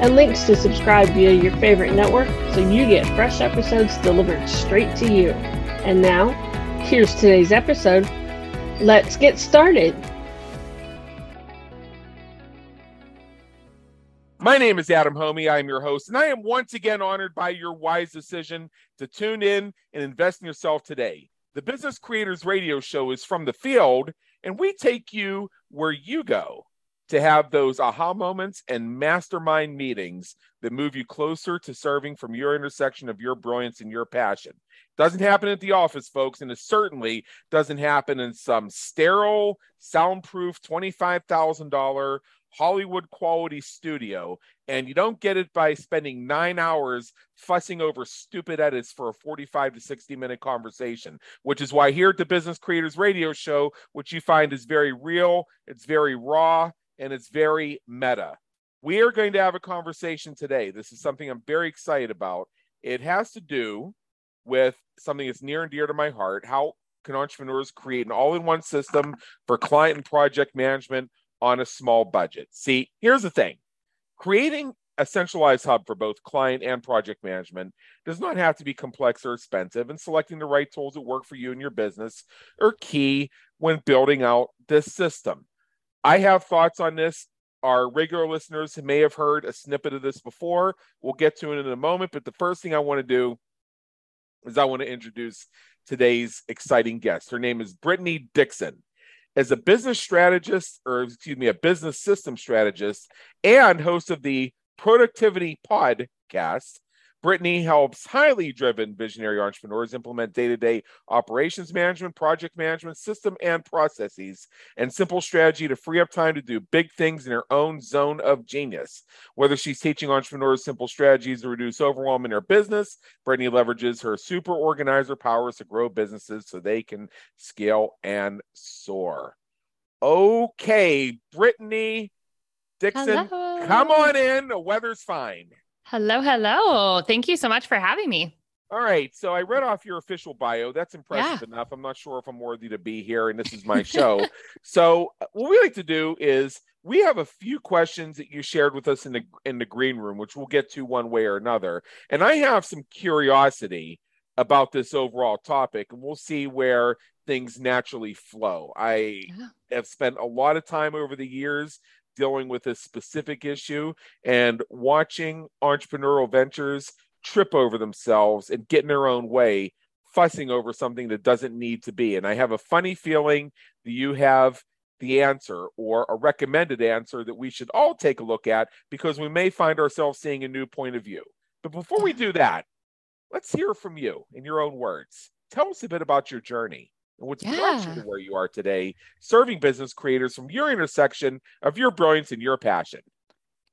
and links to subscribe via your favorite network so you get fresh episodes delivered straight to you. And now, here's today's episode. Let's get started. My name is Adam Hommey. I am your host, and I am once again honored by your wise decision to tune in and invest in yourself today. The Business Creators Radio Show is from the field, and we take you where you go to have those aha moments and mastermind meetings that move you closer to serving from your intersection of your brilliance and your passion. Doesn't happen at the office, folks, and it certainly doesn't happen in some sterile, soundproof, $25,000 Hollywood quality studio. And you don't get it by spending nine hours fussing over stupid edits for a 45 to 60 minute conversation, which is why here at the Business Creators Radio Show, which you find is very real, it's very raw, and it's very meta. We are going to have a conversation today. This is something I'm very excited about. It has to do with something that's near and dear to my heart. How can entrepreneurs create an all in one system for client and project management on a small budget? See, here's the thing creating a centralized hub for both client and project management does not have to be complex or expensive, and selecting the right tools that work for you and your business are key when building out this system. I have thoughts on this. Our regular listeners may have heard a snippet of this before. We'll get to it in a moment. But the first thing I want to do is I want to introduce today's exciting guest. Her name is Brittany Dixon. As a business strategist, or excuse me, a business system strategist and host of the Productivity Podcast, Brittany helps highly driven visionary entrepreneurs implement day to day operations management, project management, system and processes, and simple strategy to free up time to do big things in her own zone of genius. Whether she's teaching entrepreneurs simple strategies to reduce overwhelm in their business, Brittany leverages her super organizer powers to grow businesses so they can scale and soar. Okay, Brittany Dixon, Hello. come on in. The weather's fine. Hello, hello. Thank you so much for having me. All right. So I read off your official bio. That's impressive yeah. enough. I'm not sure if I'm worthy to be here, and this is my show. so uh, what we like to do is we have a few questions that you shared with us in the in the green room, which we'll get to one way or another. And I have some curiosity about this overall topic, and we'll see where things naturally flow. I yeah. have spent a lot of time over the years dealing with a specific issue and watching entrepreneurial ventures trip over themselves and get in their own way, fussing over something that doesn't need to be. And I have a funny feeling that you have the answer or a recommended answer that we should all take a look at because we may find ourselves seeing a new point of view. But before we do that, let's hear from you in your own words. Tell us a bit about your journey and what's yeah. brought you to where you are today, serving business creators from your intersection of your brilliance and your passion.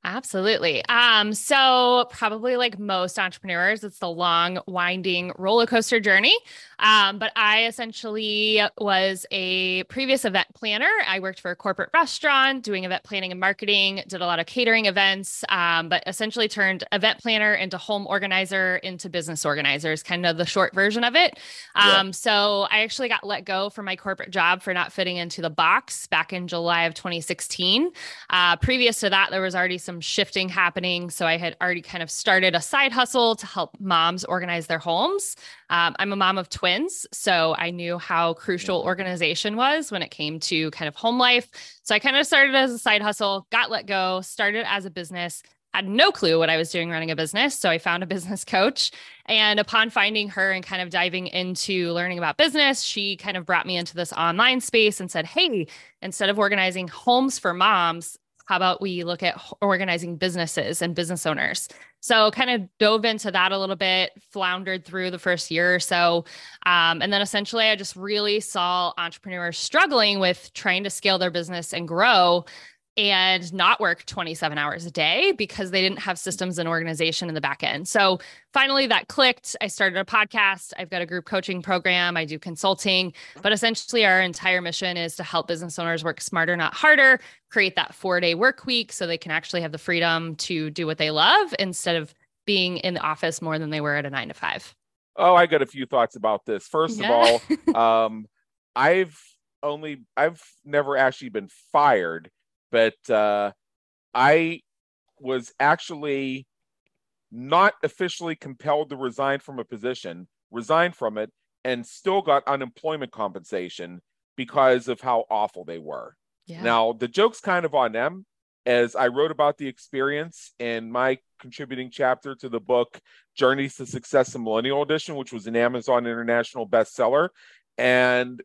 Absolutely. Um, so probably like most entrepreneurs, it's the long, winding roller coaster journey. Um, but I essentially was a previous event planner. I worked for a corporate restaurant doing event planning and marketing, did a lot of catering events, um, but essentially turned event planner into home organizer into business organizers, kind of the short version of it. Um, yeah. So I actually got let go from my corporate job for not fitting into the box back in July of 2016. Uh, previous to that, there was already some some shifting happening. So I had already kind of started a side hustle to help moms organize their homes. Um, I'm a mom of twins, so I knew how crucial organization was when it came to kind of home life. So I kind of started as a side hustle, got let go, started as a business had no clue what I was doing running a business. So I found a business coach. And upon finding her and kind of diving into learning about business, she kind of brought me into this online space and said, Hey, instead of organizing homes for moms, how about we look at organizing businesses and business owners? So, kind of dove into that a little bit, floundered through the first year or so. Um, and then essentially, I just really saw entrepreneurs struggling with trying to scale their business and grow. And not work 27 hours a day because they didn't have systems and organization in the back end. So finally that clicked. I started a podcast. I've got a group coaching program. I do consulting, but essentially our entire mission is to help business owners work smarter, not harder, create that four day work week so they can actually have the freedom to do what they love instead of being in the office more than they were at a nine to five. Oh, I got a few thoughts about this. First yeah. of all, um, I've only I've never actually been fired, but uh, I was actually not officially compelled to resign from a position, resigned from it, and still got unemployment compensation because of how awful they were. Yeah. Now, the joke's kind of on them, as I wrote about the experience in my contributing chapter to the book Journeys to Success, the Millennial Edition, which was an Amazon International bestseller. And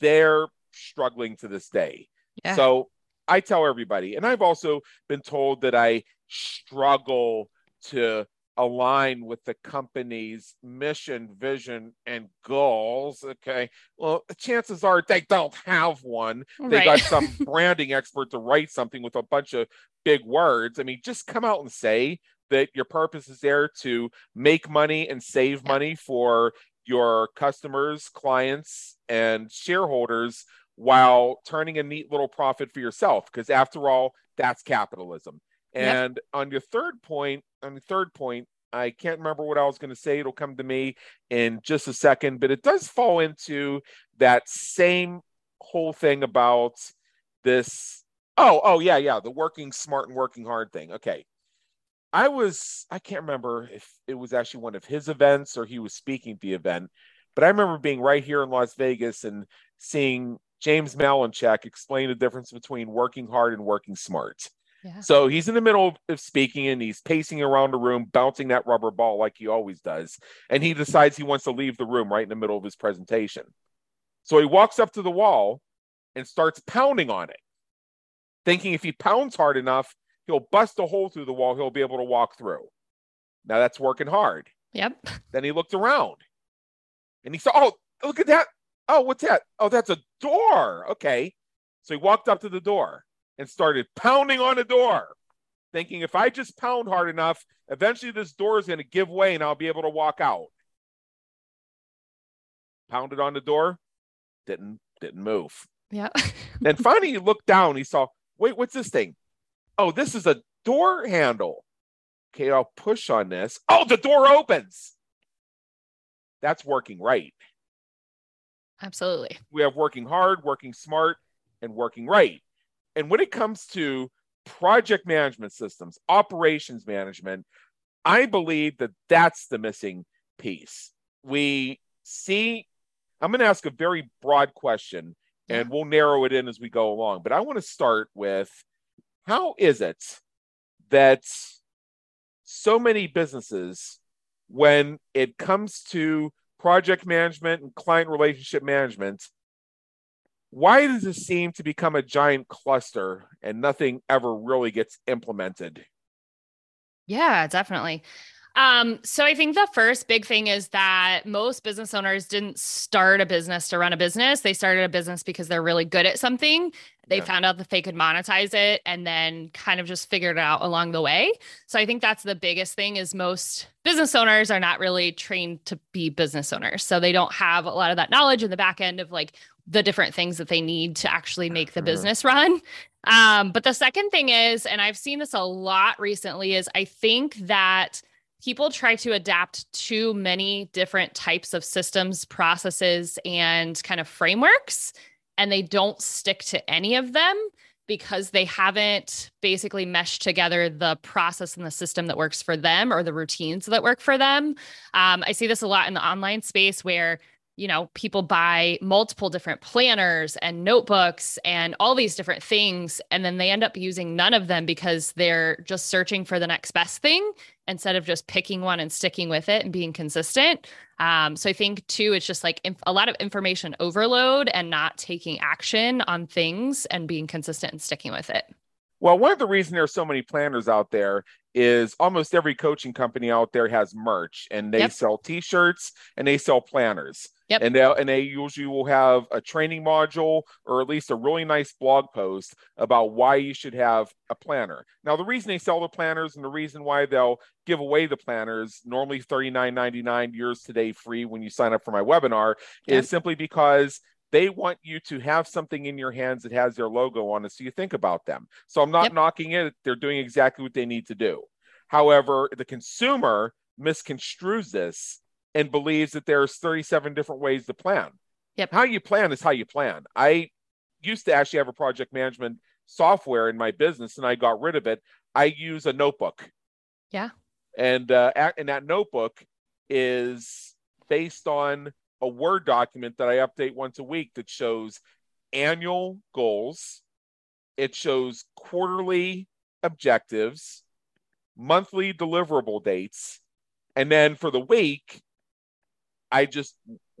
they're struggling to this day. Yeah. So I tell everybody, and I've also been told that I struggle to align with the company's mission, vision, and goals. Okay. Well, chances are they don't have one. They right. got some branding expert to write something with a bunch of big words. I mean, just come out and say that your purpose is there to make money and save money for your customers, clients, and shareholders while turning a neat little profit for yourself. Because after all, that's capitalism. And yep. on your third point, on the third point, I can't remember what I was going to say. It'll come to me in just a second, but it does fall into that same whole thing about this. Oh, oh, yeah, yeah. The working smart and working hard thing. Okay. I was, I can't remember if it was actually one of his events or he was speaking at the event, but I remember being right here in Las Vegas and seeing James Malinchak explain the difference between working hard and working smart. Yeah. So he's in the middle of speaking and he's pacing around the room, bouncing that rubber ball like he always does. And he decides he wants to leave the room right in the middle of his presentation. So he walks up to the wall and starts pounding on it, thinking if he pounds hard enough, he'll bust a hole through the wall, he'll be able to walk through. Now that's working hard. Yep. Then he looked around and he saw, oh, look at that. Oh, what's that? Oh, that's a door. Okay. So he walked up to the door and started pounding on the door, thinking if I just pound hard enough, eventually this door is going to give way and I'll be able to walk out. Pounded on the door, didn't didn't move. Yeah. then finally he looked down, he saw, wait, what's this thing? Oh, this is a door handle. Okay, I'll push on this. Oh, the door opens. That's working right. Absolutely. We have working hard, working smart, and working right. And when it comes to project management systems, operations management, I believe that that's the missing piece. We see, I'm going to ask a very broad question and we'll narrow it in as we go along. But I want to start with how is it that so many businesses, when it comes to project management and client relationship management, why does it seem to become a giant cluster and nothing ever really gets implemented? Yeah, definitely. Um, so I think the first big thing is that most business owners didn't start a business to run a business. They started a business because they're really good at something. They yeah. found out that they could monetize it and then kind of just figured it out along the way. So I think that's the biggest thing is most business owners are not really trained to be business owners. So they don't have a lot of that knowledge in the back end of like the different things that they need to actually make the business run. Um, but the second thing is, and I've seen this a lot recently, is I think that people try to adapt too many different types of systems, processes, and kind of frameworks, and they don't stick to any of them because they haven't basically meshed together the process and the system that works for them or the routines that work for them. Um, I see this a lot in the online space where you know, people buy multiple different planners and notebooks and all these different things. And then they end up using none of them because they're just searching for the next best thing instead of just picking one and sticking with it and being consistent. Um, so I think too, it's just like inf- a lot of information overload and not taking action on things and being consistent and sticking with it. Well, one of the reasons there are so many planners out there is almost every coaching company out there has merch and they yep. sell t-shirts and they sell planners. Yep. And they and they usually will have a training module or at least a really nice blog post about why you should have a planner. Now, the reason they sell the planners and the reason why they'll give away the planners, normally $39.99 yours today free when you sign up for my webinar, yep. is simply because they want you to have something in your hands that has their logo on it so you think about them. So I'm not yep. knocking it. They're doing exactly what they need to do. However, the consumer misconstrues this and believes that there's 37 different ways to plan. Yep. How you plan is how you plan. I used to actually have a project management software in my business and I got rid of it. I use a notebook. Yeah. And uh, and that notebook is based on a Word document that I update once a week that shows annual goals, it shows quarterly objectives, monthly deliverable dates, and then for the week, I just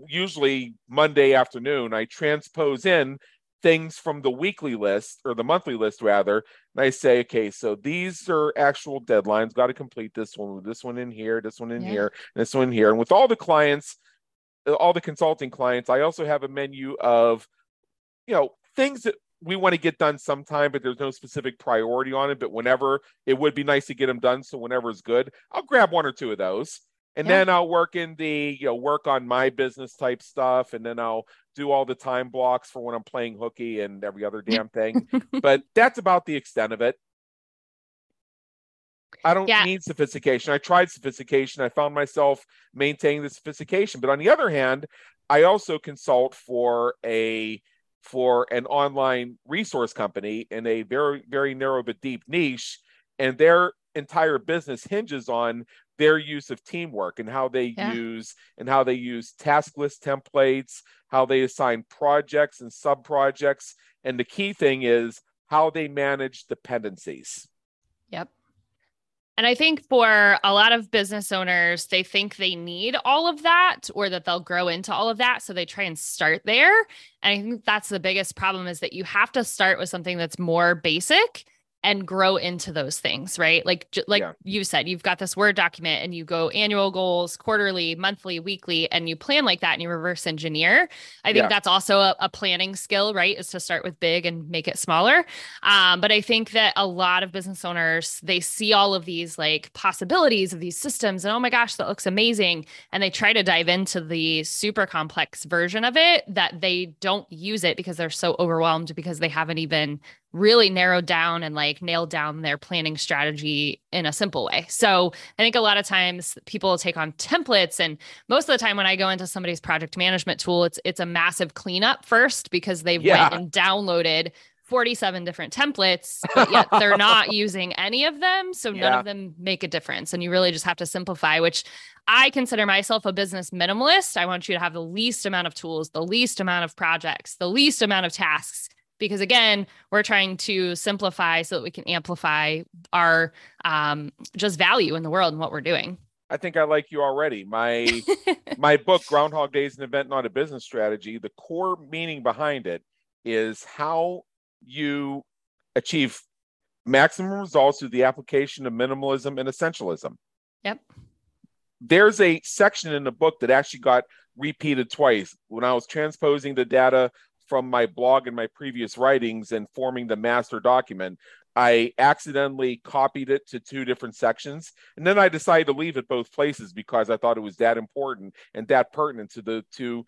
usually Monday afternoon, I transpose in things from the weekly list or the monthly list rather and i say okay so these are actual deadlines. Got to complete this one this one in here this one in yeah. here this one here. And with all the clients Uh, all the consulting clients, I also have a menu of, you know, things that we want to get done sometime, but there's no specific priority on it. But whenever it would be nice to get them done, so whenever is good, I'll grab one or two of those, and yeah. then I'll work in the, you know, work on my business type stuff, and then I'll do all the time blocks for when I'm playing hooky and every other damn thing. but that's about the extent of it. I don't yeah. need sophistication. I tried sophistication. I found myself maintaining the sophistication. But on the other hand, I also consult for a for an online resource company in a very very narrow but deep niche, and their entire business hinges on their use of teamwork and how they yeah. use and how they use task list templates, how they assign projects and sub projects, and the key thing is how they manage dependencies. And I think for a lot of business owners, they think they need all of that or that they'll grow into all of that. So they try and start there. And I think that's the biggest problem is that you have to start with something that's more basic and grow into those things, right? Like like yeah. you said, you've got this Word document and you go annual goals, quarterly, monthly, weekly, and you plan like that and you reverse engineer. I think yeah. that's also a, a, planning skill, right? Is to start with big and make it smaller. Um, but I think that a lot of business owners they see all of these like possibilities of these systems and oh my gosh, that looks amazing, and they try to dive into the super complex version of it that they don't use it because they're so overwhelmed because they haven't even really narrowed down and like nailed down their planning strategy in a simple way. So I think a lot of times people take on templates and most of the time when I go into somebody's project management tool, it's it's a massive cleanup first because they've yeah. went and downloaded 47 different templates, but yet they're not using any of them. So none of them make a difference. And you really just have to simplify, which I consider myself a business minimalist. I want you to have the least amount of tools, the least amount of projects, the least amount of tasks because again we're trying to simplify so that we can amplify our um, just value in the world and what we're doing. I think i like you already. My my book groundhog days an event not a business strategy. The core meaning behind it is how you achieve maximum results through the application of minimalism and essentialism. Yep. There's a section in the book that actually got repeated twice. When i was transposing the data from my blog and my previous writings and forming the master document, I accidentally copied it to two different sections. And then I decided to leave it both places because I thought it was that important and that pertinent to the two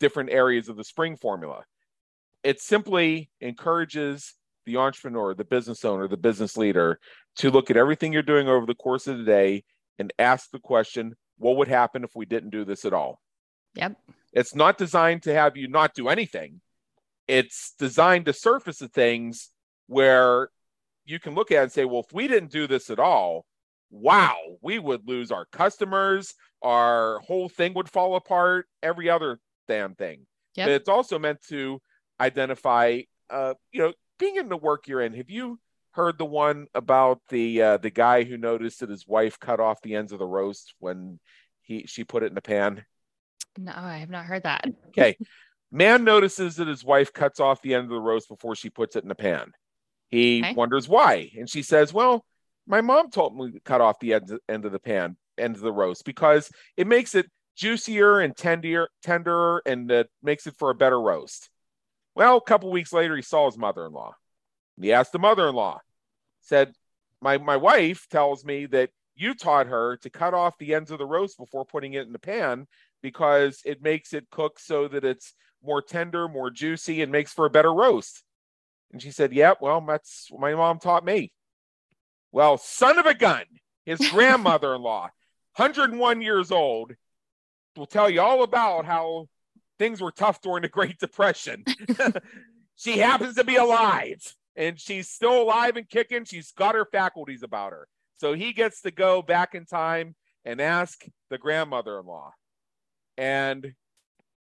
different areas of the spring formula. It simply encourages the entrepreneur, the business owner, the business leader to look at everything you're doing over the course of the day and ask the question, what would happen if we didn't do this at all? Yep. It's not designed to have you not do anything it's designed to surface the things where you can look at and say, well, if we didn't do this at all, wow, we would lose our customers, our whole thing would fall apart, every other damn thing. Yep. But it's also meant to identify, uh, you know, being in the work you're in. Have you heard the one about the uh, the guy who noticed that his wife cut off the ends of the roast when he she put it in the pan? No, I have not heard that. okay. Man notices that his wife cuts off the end of the roast before she puts it in the pan. He Okay. wonders why. And she says, Well, my mom told me to cut off the end, end of the pan, end of the roast, because it makes it juicier and tender, tender, and it makes it for a better roast. Well, a couple weeks later, he saw his mother-in-law. He asked the mother-in-law, said, My my wife tells me that you taught her to cut off the ends of the roast before putting it in the pan because it makes it cook so that it's more tender, more juicy, and makes for a better roast. And she said, Yep, well, that's what my mom taught me. Well, son of a gun, his grandmother in law, 101 years old, will tell you all about how things were tough during the Great Depression. she happens to be alive and she's still alive and kicking. She's got her faculties about her. So he gets to go back in time and ask the grandmother in law. And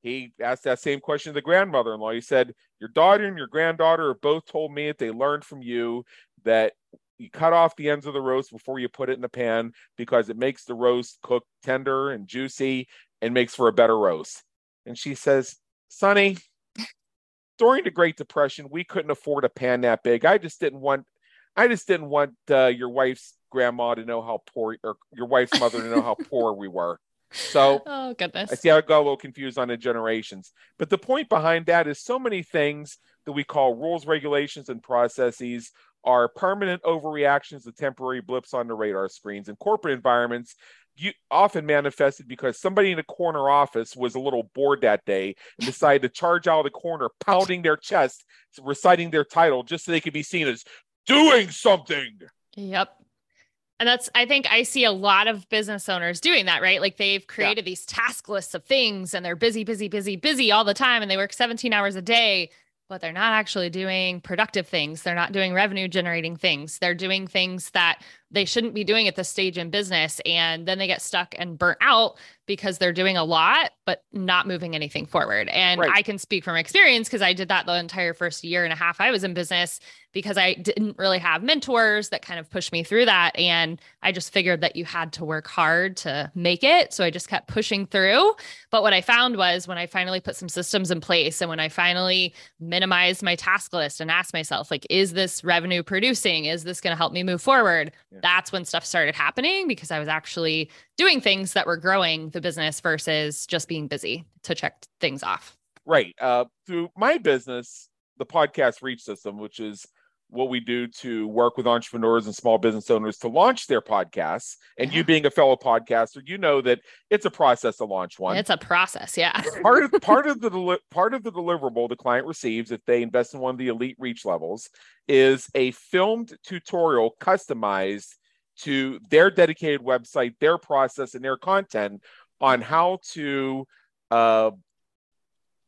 he asked that same question to the grandmother in law. He said, Your daughter and your granddaughter both told me that they learned from you that you cut off the ends of the roast before you put it in the pan because it makes the roast cook tender and juicy and makes for a better roast. And she says, Sonny, during the Great Depression, we couldn't afford a pan that big. I just didn't want, I just didn't want uh, your wife's grandma to know how poor, or your wife's mother to know how poor we were. So Oh goodness. I see how I got a little confused on the generations. But the point behind that is so many things that we call rules, regulations, and processes are permanent overreactions to temporary blips on the radar screens. In corporate environments, you often manifested because somebody in a corner office was a little bored that day and decided to charge out of the corner, pounding their chest, reciting their title just so they could be seen as doing something. Yep. And that's, I think I see a lot of business owners doing that, right? Like they've created these task lists of things and they're busy, busy, busy, busy all the time and they work 17 hours a day, but they're not actually doing productive things. They're not doing revenue generating things. They're doing things that they shouldn't be doing at this stage in business. And then they get stuck and burnt out because they're doing a lot, but not moving anything forward. And Right. I can speak from experience because I did that the entire first year and a half I was in business because I didn't really have mentors that kind of pushed me through that. And I just figured that you had to work hard to make it. So I just kept pushing through. But what I found was when I finally put some systems in place and when I finally minimized my task list and asked myself, like, is this revenue producing? Is this going to help me move forward? Yeah. That's when stuff started happening because I was actually doing things that were growing the business versus just being busy to check things off. Right. Uh, through my business, the podcast reach system, which is what we do to work with entrepreneurs and small business owners to launch their podcasts. And you being a fellow podcaster, you know that it's a process to launch one. It's a process. Yeah. part of part of the deli- part of the deliverable the client receives if they invest in one of the elite reach levels is a filmed tutorial customized to their dedicated website, their process, and their content on how to uh,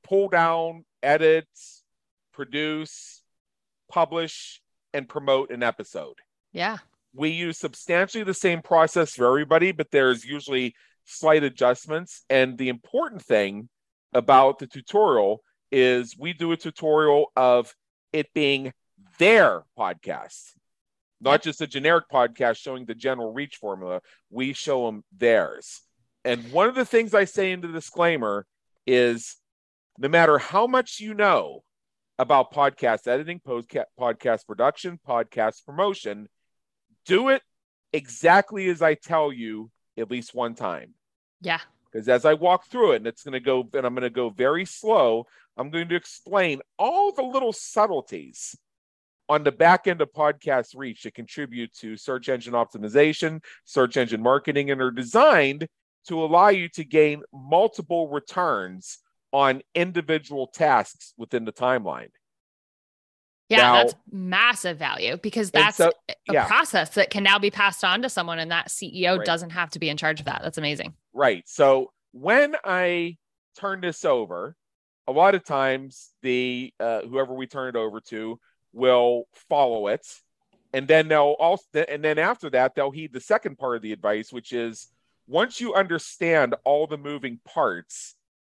pull down, edit, produce, publish, and promote an episode Yeah. we use substantially the same process for everybody, but there's usually slight adjustments. And the important thing about the tutorial is we do a tutorial of it being their podcast, not just a generic podcast showing the general reach formula. We show them theirs. And one of the things I say in the disclaimer is no matter how much you know about podcast editing, podca- podcast production, podcast promotion, do it exactly as I tell you at least one time. Yeah. Because as I walk through it, and it's going to go, and I'm going to go very slow, I'm going to explain all the little subtleties on the back end of podcast reach that contribute to search engine optimization, search engine marketing, and are designed to allow you to gain multiple returns on individual tasks within the timeline. Yeah. Now- that's massive value because that's so- a process that can now be passed on to someone and that CEO Right. doesn't have to be in charge of that. That's amazing. Right. So when I turn this over, a lot of times the uh, whoever we turn it over to will follow it, and then they'll also and then after that they'll heed the second part of the advice, which is once you understand all the moving parts,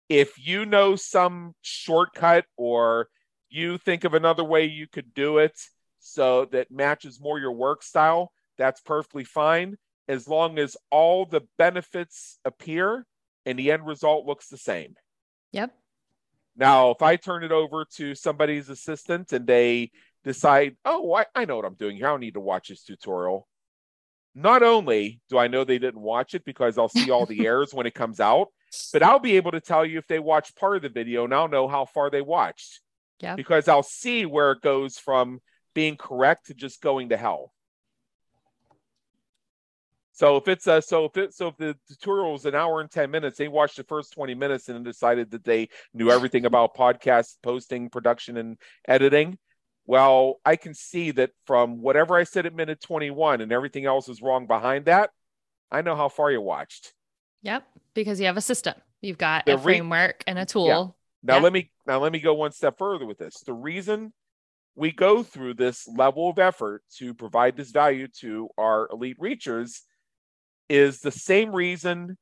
if you know some shortcut or you think of another way you could do it so that matches more your work style, that's perfectly fine as long as all the benefits appear and the end result looks the same. Yep. Now, if I turn it over to somebody's assistant and they decide, oh, I, I know what I'm doing here. I don't need to watch this tutorial. Not only do I know they didn't watch it because I'll see all the errors when it comes out, but I'll be able to tell you if they watched part of the video and I'll know how far they watched. Yeah. Because I'll see where it goes from being correct to just going to hell. So if it's a so if it so if the tutorial is an hour and 10 minutes, they watched the first 20 minutes and then decided that they knew everything about podcast posting, production, and editing. Well, I can see that from whatever I said at minute 21 and everything else is wrong behind that, I know how far you watched. Yep. Because you have a system. You've got The a re- framework and a tool. Yeah. Now Yeah. let me now let me go one step further with this. The reason we go through this level of effort to provide this value to our elite reachers is the same reason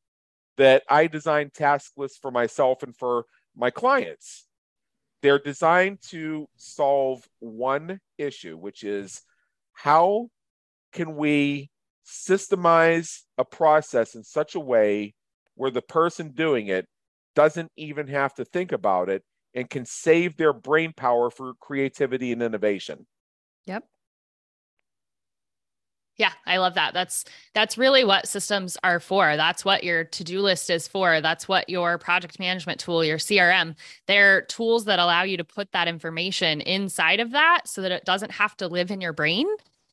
that I design task lists for myself and for my clients. They're designed to solve one issue, which is how can we systemize a process in such a way where the person doing it doesn't even have to think about it and can save their brain power for creativity and innovation. Yep. Yeah, I love that. That's that's really what systems are for. That's what your to-do list is for. That's what your project management tool, your CRM, they're tools that allow you to put that information inside of that so that it doesn't have to live in your brain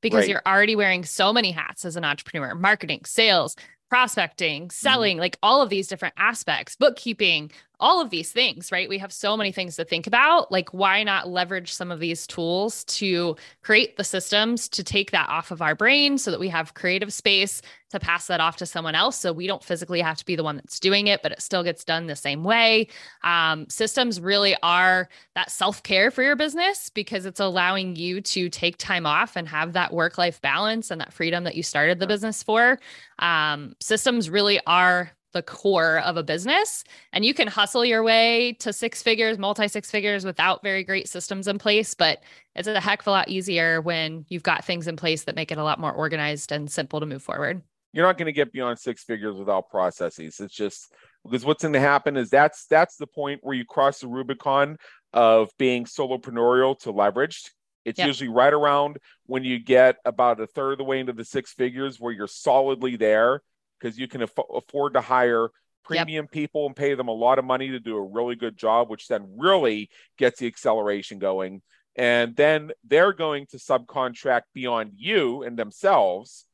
because Right. you're already wearing so many hats as an entrepreneur, marketing, sales, prospecting, mm-hmm. selling, like all of these different aspects, bookkeeping, all of these things, right? We have so many things to think about. Like, why not leverage some of these tools to create the systems to take that off of our brain so that we have creative space to pass that off to someone else? So we don't physically have to be the one that's doing it, but it still gets done the same way. Um, systems really are that self care for your business because it's allowing you to take time off and have that work life balance and that freedom that you started the business for. Um, systems really are the core of a business and you can hustle your way to six figures, multi six figures without very great systems in place, but it's a heck of a lot easier when you've got things in place that make it a lot more organized and simple to move forward. You're not going to get beyond six figures without processes. It's just because what's going to happen is that's that's the point where you cross the Rubicon of being solopreneur to leveraged. It's Yep. usually right around when you get about a third of the way into the six figures where you're solidly there because you can aff- afford to hire premium people and pay them a lot of money to do a really good job, which then really gets the acceleration going. And then they're going to subcontract beyond you and themselves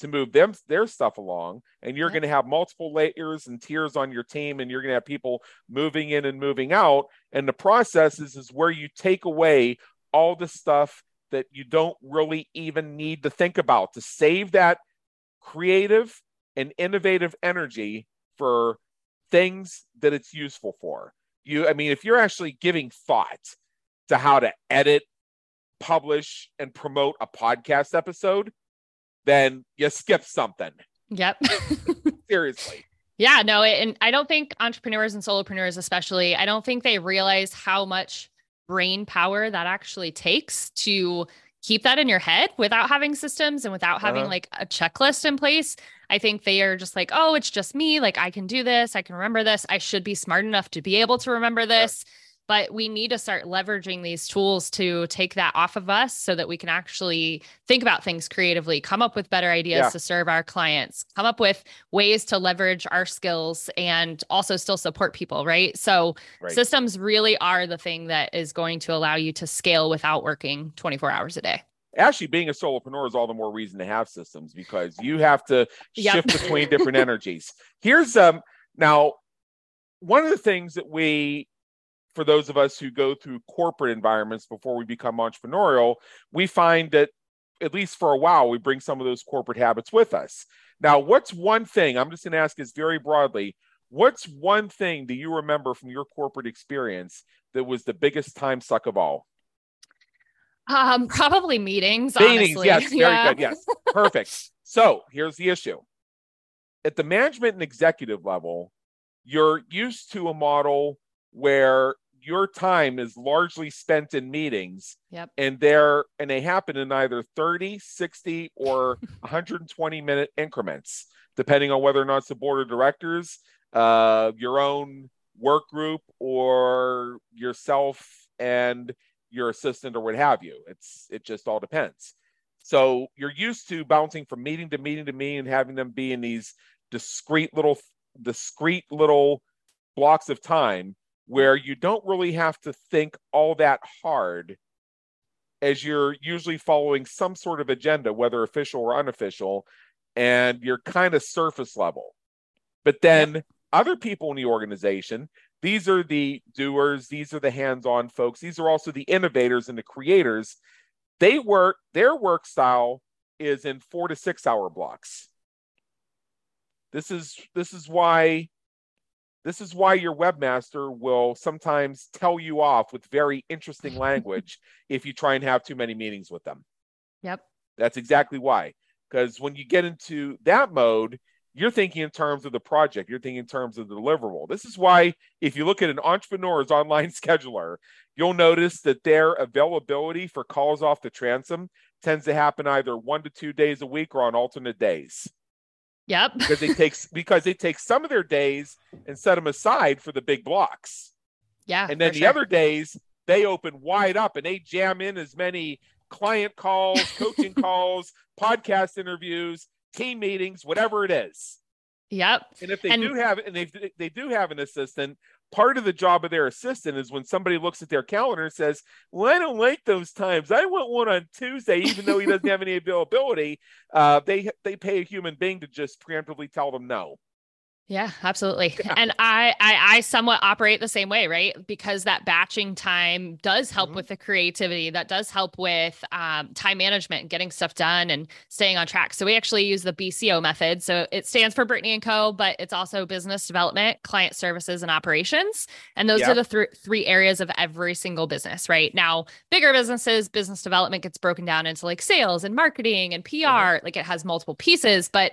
to move them their stuff along. And you're Yep. going to have multiple layers and tiers on your team, and you're going to have people moving in and moving out. And the process is, is where you take away all the stuff that you don't really even need to think about to save that creative and innovative energy for things that it's useful for. You, I mean, if you're actually giving thought to how to edit, publish, and promote a podcast episode, then you skip something. Yep. Seriously. Yeah, no, and I don't think entrepreneurs and solopreneurs, especially, I don't think they realize how much brain power that actually takes to keep that in your head without having systems and without having Uh-huh. like a checklist in place. I think they are just like, oh, it's just me. Like, I can do this. I can remember this. I should be smart enough to be able to remember this. But we need to start leveraging these tools to take that off of us so that we can actually think about things creatively, come up with better ideas Yeah. to serve our clients, come up with ways to leverage our skills and also still support people, right? So Right. systems really are the thing that is going to allow you to scale without working 24 hours a day. Actually being a solopreneur is all the more reason to have systems because you have to Yep. shift between different energies. Here's um now one of the things that we for those of us who go through corporate environments before we become entrepreneurial, we find that at least for a while we bring some of those corporate habits with us. Now, what's one thing I'm just going to ask this very broadly, what's one thing do you remember from your corporate experience that was the biggest time suck of all? Um, probably meetings. Meetings, honestly. yes, very Yeah. good. Yes, perfect. so here's the issue at the management and executive level, you're used to a model where your time is largely spent in meetings Yep. and they're and they happen in either 30 60 or 120 minute increments depending on whether or not it's the board of directors uh, your own work group or yourself and your assistant or what have you. It's it just all depends. So you're used to bouncing from meeting to meeting to meeting and having them be in these discrete little discrete little blocks of time where you don't really have to think all that hard as you're usually following some sort of agenda, whether official or unofficial, and you're kind of surface level. But then other people in the organization, these are the doers, these are the hands on folks, these are also the innovators and the creators. They work, their work style is in four to six hour blocks. This is this is why this is why your webmaster will sometimes tell you off with very interesting language if you try and have too many meetings with them. Yep. That's exactly why. Because when you get into that mode, you're thinking in terms of the project, you're thinking in terms of the deliverable. This is why, if you look at an entrepreneur's online scheduler, you'll notice that their availability for calls off the transom tends to happen either one to two days a week or on alternate days. Yep. because they take because they take some of their days and set them aside for the big blocks. Yeah. And then the sure. other days they open wide up and they jam in as many client calls, coaching calls, podcast interviews, team meetings, whatever it is. Yep. And if they and, do have and they they do have an assistant, part of the job of their assistant is when somebody looks at their calendar and says, Well, I don't like those times. I want one on Tuesday, even though he doesn't have any availability. Uh, they they pay a human being to just preemptively tell them no. Yeah, absolutely. Yeah. And I, I, I somewhat operate the same way, right? Because that batching time does help mm-hmm. with the creativity. That does help with um, time management, and getting stuff done, and staying on track. So we actually use the BCO method. So it stands for Brittany and Co, but it's also business development, client services, and operations. And those are the th- three areas of every single business, right? Now, bigger businesses, business development gets broken down into like sales and marketing and PR. Mm-hmm. Like it has multiple pieces, but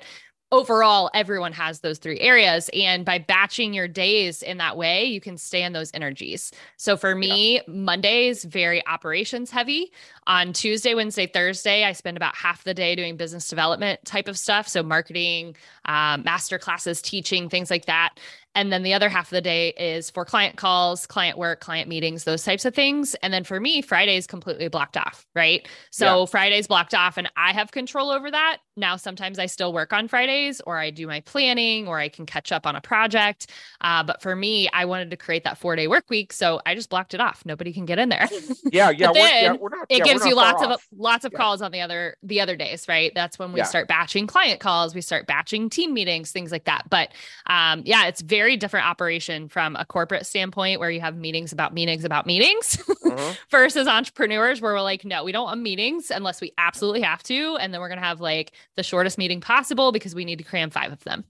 overall everyone has those three areas and by batching your days in that way you can stay in those energies. So for me yeah. mondays very operations heavy. On tuesday wednesday thursday i spend about half the day doing business development type of stuff. So marketing um, master classes teaching things like that and then the other half of the day is for client calls, client work, client meetings, those types of things. And then for me, Friday is completely blocked off, right? So yeah. Friday's blocked off and I have control over that. Now, sometimes I still work on Fridays or I do my planning or I can catch up on a project. Uh, but for me, I wanted to create that four day work week. So I just blocked it off. Nobody can get in there. Yeah. Yeah. we're, yeah we're not, it yeah, gives you lots off. of lots of calls on the other the other days, right? That's when we start batching client calls, we start batching team meetings, things like that. But um, yeah, it's very different operation from a corporate standpoint where you have meetings about meetings about meetings uh-huh. versus entrepreneurs where we're like, no, we don't want meetings unless we absolutely have to. And then we're going to have like the shortest meeting possible because we need to cram five of them.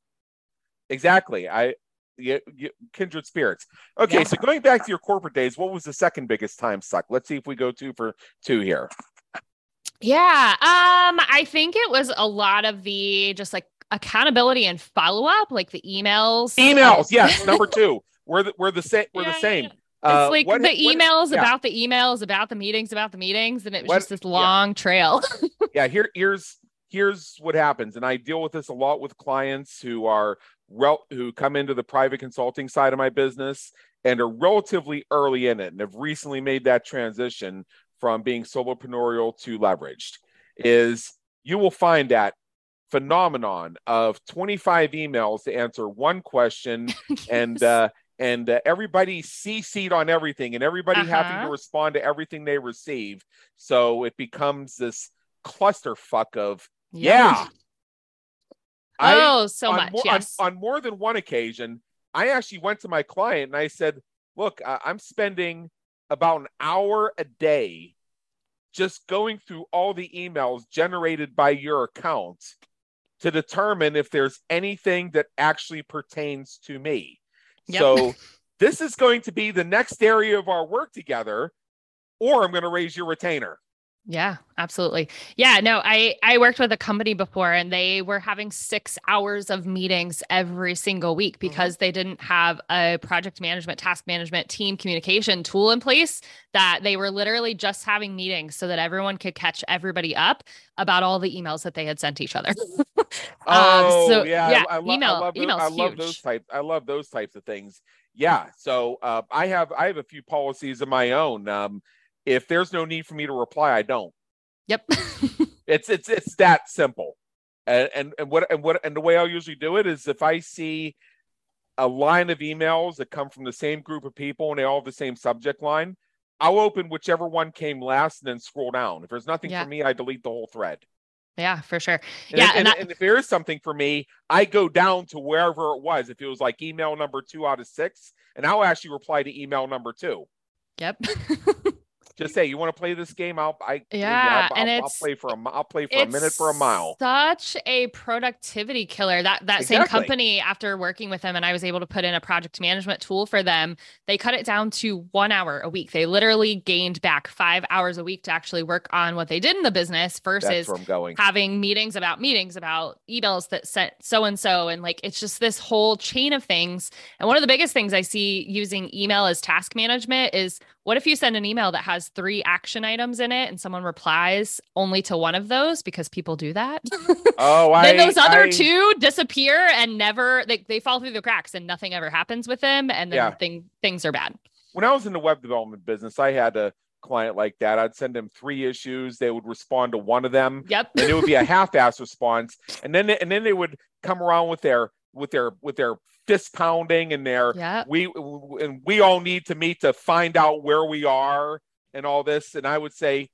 Exactly. I, you, you, kindred spirits. Okay, yeah. so going back to your corporate days, what was the second biggest time suck? Let's see if we go two for two here. Yeah, um, I think it was a lot of the just like accountability and follow up, like the emails. Emails, yes. Number two, we're the, we're the same. We're yeah, the same. Uh, it's like what, the emails what, yeah. about the emails about the meetings about the meetings, and it was what, just this long yeah. trail. yeah, here here's here's what happens, and I deal with this a lot with clients who are rel- who come into the private consulting side of my business and are relatively early in it and have recently made that transition from being solopreneurial to leveraged. Is you will find that phenomenon of 25 emails to answer one question and uh, and uh, everybody CC'd on everything and everybody uh-huh. having to uh-huh. respond to everything they receive. So it becomes this clusterfuck of yeah. Oh, I, so much. More, yes. On, on, more than one occasion, I actually went to my client and I said, "Look, uh, I'm spending about an hour a day just going through all the emails generated by your account to determine if there's anything that actually pertains to me. Yep. So this is going to be the next area of our work together, or I'm going to raise your retainer. Yeah, absolutely. Yeah, no, I I worked with a company before and they were having 6 hours of meetings every single week mm-hmm. because mm-hmm. they didn't have a project management, task management, team communication tool in place that they were literally just having meetings so that everyone could catch everybody up about all the emails that they had sent each other. um, oh, so, yeah, yeah I, I, email, I love those, I love those types. I love those types of things. Yeah, so uh, I have I have a few policies of my own. Um, if there's no need for me to reply, I don't. Yep. it's it's it's that simple. And, and and what and what and the way I'll usually do it is if I see a line of emails that come from the same group of people and they all have the same subject line, I'll open whichever one came last and then scroll down. If there's nothing Yeah. for me, I delete the whole thread. Yeah, for sure. And, Yeah, and, and that- and if there is something for me, I go down to wherever it was. If it was like email number two out of six, and I'll actually reply to email number two. Yep. Just say, you want to play this game? I'll, I, Yeah, I'll, and I'll, I'll it's- play for a, I'll play for a minute for a mile. Such a productivity killer. That that same company, after working with them, and I was able to put in a project management tool for them. They cut it down to one hour a week. They literally gained back five hours a week to actually work on what they did in the business versus going. having meetings about meetings about emails that sent so and so and like it's just this whole chain of things and one of the biggest things i see using email as task management is what if you send an email that has three action items in it and someone replies only to one of those because people do that Oh, I. then those other I- two disappear and never they, they fall through the cracks and nothing ever happens with them and then Yeah. thing, things are bad When I was in the web development business, I had a client like that. I'd send them three issues. They would respond to one of them. yep and it would be a half-ass response and then and then they would come around with their with their with their fist pounding and their yeah we and we all need to meet to find out where we are and all this and i would say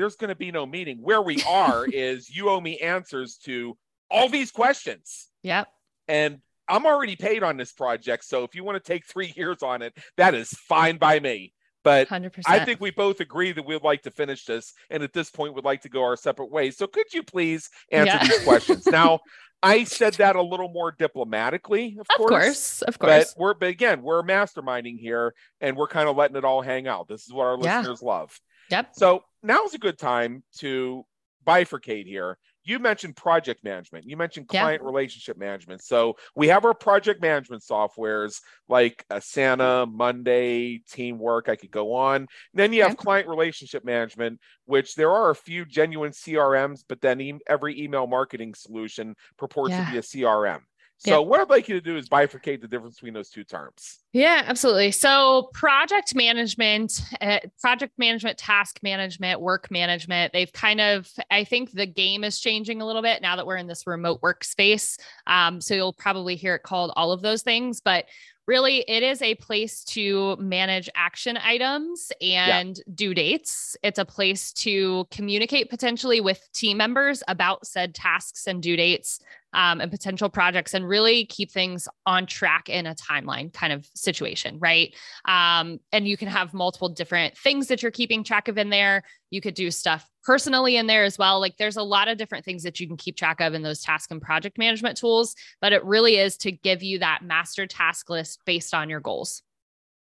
there's going to be no meeting. Where we are is you owe me answers to all these questions. Yep. And i'm already paid on this project so if you want to take three years on it that is fine by me but 100% I think we both agree that we'd like to finish this, and at this point, would like to go our separate ways. So, could you please answer Yeah. these questions? Now, I said that a little more diplomatically, of, of course of But course we're, but again, we're masterminding here, and we're kind of letting it all hang out. This is what our Yeah. listeners love. yep So now's a good time to bifurcate here. You mentioned project management. You mentioned Yeah. client relationship management. So we have our project management softwares like Asana, Monday, Teamwork. I could go on. Then you have client relationship management, which there are a few genuine CRMs, but then e- every email marketing solution purports Yeah. to be a CRM. So what I'd like you to do is bifurcate the difference between those two terms. Yeah, absolutely. So, project management, uh, project management, task management, work management, they've kind of, I think the game is changing a little bit now that we're in this remote workspace. Um, so, you'll probably hear it called all of those things, but really it is a place to manage action items and due dates. It's a place to communicate potentially with team members about said tasks and due dates um, and potential projects and really keep things on track in a timeline kind of situation, right? Um, and you can have multiple different things that you're keeping track of in there. You could do stuff personally in there as well. Like there's a lot of different things that you can keep track of in those task and project management tools, but it really is to give you that master task list based on your goals.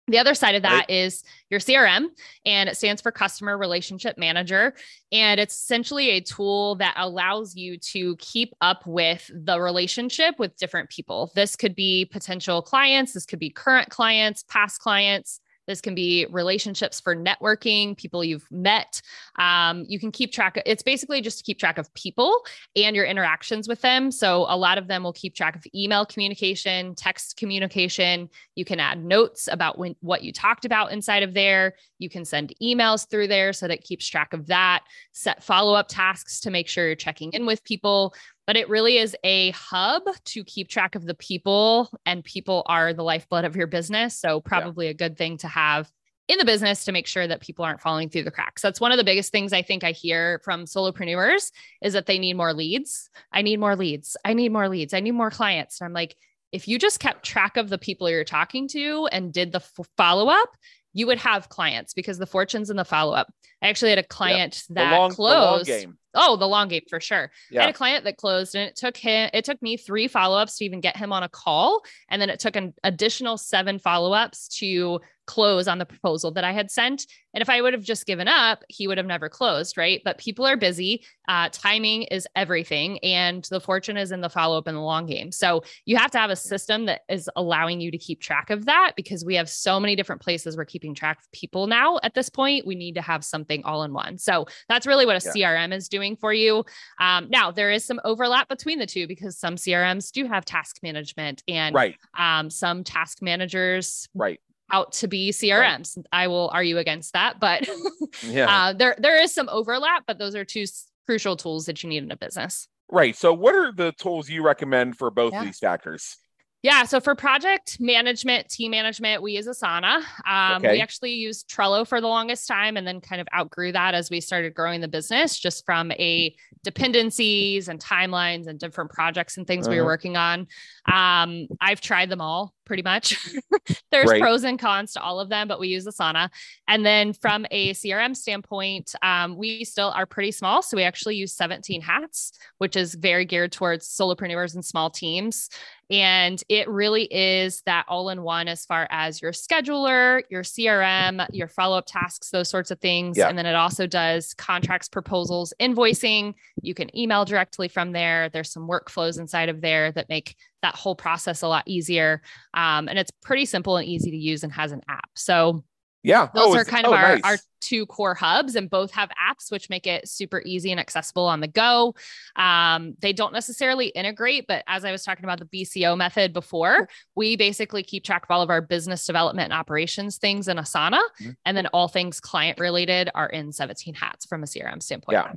The other side of that is your CRM, and it stands for Customer Relationship Manager. And it's essentially a tool that allows you to keep up with the relationship with different people. This could be potential clients, this could be current clients, past clients. This can be relationships for networking, people you've met. Um, you can keep track. Of, it's basically just to keep track of people and your interactions with them. So a lot of them will keep track of email communication, text communication. You can add notes about when what you talked about inside of there. You can send emails through there so that it keeps track of that. Set follow up tasks to make sure you're checking in with people. But it really is a hub to keep track of the people, and people are the lifeblood of your business. So, probably a good thing to have in the business to make sure that people aren't falling through the cracks. That's one of the biggest things I think I hear from solopreneurs is that they need more leads. I need more leads. I need more leads. I need more clients. And I'm like, if you just kept track of the people you're talking to and did the f- follow up, you would have clients because the fortunes in the follow up. I actually had a client The that long closed. Oh, the long game for sure. I Yeah. had a client that closed and it took him, it took me three follow-ups to even get him on a call. And then it took an additional seven follow-ups to close on the proposal that I had sent. And if I would have just given up, he would have never closed, right? But people are busy. Uh, timing is everything. And the fortune is in the follow-up in the long game. So you have to have a system that is allowing you to keep track of that because we have so many different places we're keeping track of people now at this point. We need to have something all in one. So that's really what a Yeah. CRM is doing for you. Um, now, there is some overlap between the two because some CRMs do have task management and Right. um, some task managers Right. Out to be CRMs. Right. I will argue against that, but yeah. uh, there there is some overlap, but those are two crucial tools that you need in a business. Right. So, what are the tools you recommend for both yeah. of these factors? Yeah. So for project management, team management, we use Asana. Um, okay. We actually used Trello for the longest time and then kind of outgrew that as we started growing the business just from a dependencies and timelines and different projects and things uh-huh. we were uh-huh. working on. Um, I've tried them all pretty much. There's right. pros and cons to all of them, but we use Asana. And then from a CRM standpoint, um, we still are pretty small. So we actually use 17 hats, which is very geared towards solopreneurs and small teams. And it really is that all in one as far as your scheduler, your CRM, your follow up tasks, those sorts of things. Yeah. And then it also does contracts, proposals, invoicing. You can email directly from there. There's some workflows inside of there that make that whole process a lot easier. Um, and it's pretty simple and easy to use and has an app. So yeah. Those oh, are kind of oh, our, nice. our two core hubs, and both have apps, which make it super easy and accessible on the go. Um, they don't necessarily integrate, but as I was talking about the BCO method before, we basically keep track of all of our business development and operations things in Asana. Mm-hmm. And then all things client related are in 17 hats from a CRM standpoint. Yeah.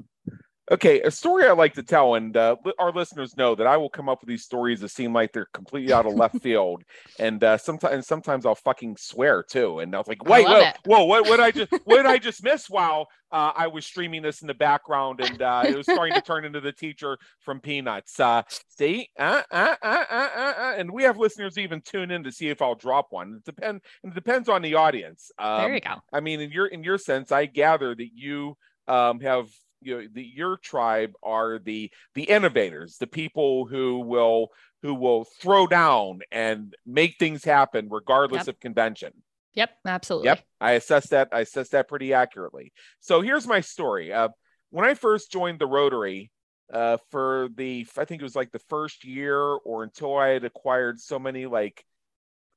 Okay, a story I like to tell, and uh, our listeners know that I will come up with these stories that seem like they're completely out of left field, and uh, sometimes sometimes I'll fucking swear too, and I was like, wait, whoa, whoa, what, what I just what did I just miss while uh, I was streaming this in the background, and uh, it was starting to turn into the teacher from Peanuts. Uh, see, uh, uh, uh, uh, uh, uh, and we have listeners even tune in to see if I'll drop one. It depends. It depends on the audience. Um, there you go. I mean, in your in your sense, I gather that you um, have you know the, your tribe are the the innovators the people who will who will throw down and make things happen regardless yep. of convention. Yep absolutely. Yep i assess that i assess that pretty accurately. So here's my story. Uh, when i first joined the rotary uh, for the i think it was like the first year or until i had acquired so many like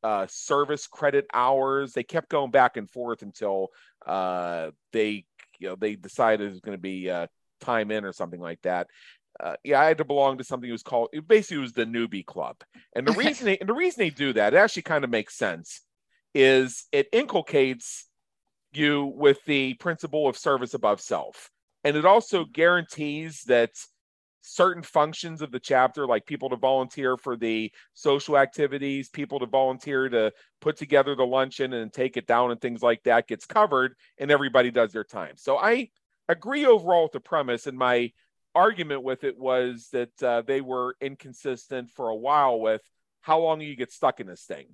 uh, service credit hours they kept going back and forth until uh, they you know they decided it was going to be uh, time in or something like that. Uh, yeah, I had to belong to something. That was called it basically was the newbie club, and the reason they and the reason they do that it actually kind of makes sense is it inculcates you with the principle of service above self, and it also guarantees that certain functions of the chapter, like people to volunteer for the social activities, people to volunteer to put together the luncheon and take it down and things like that, gets covered and everybody does their time. So I agree overall with the premise, and my argument with it was that uh, they were inconsistent for a while with how long you get stuck in this thing.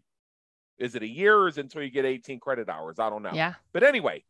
Is it a year or is it until you get 18 credit hours? I don't know. Yeah. But anyway,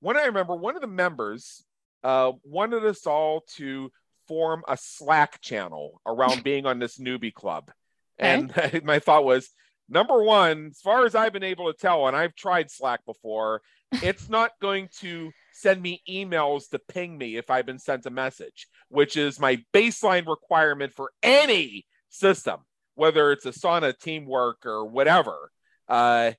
when I remember one of the members uh, wanted us all to form a Slack channel around being on this newbie club. And my thought was number one, as far as I've been able to tell, and I've tried Slack before, it's not going to send me emails to ping me if I've been sent a message, which is my baseline requirement for any system, whether it's Asana, Teamwork, or whatever. Uh,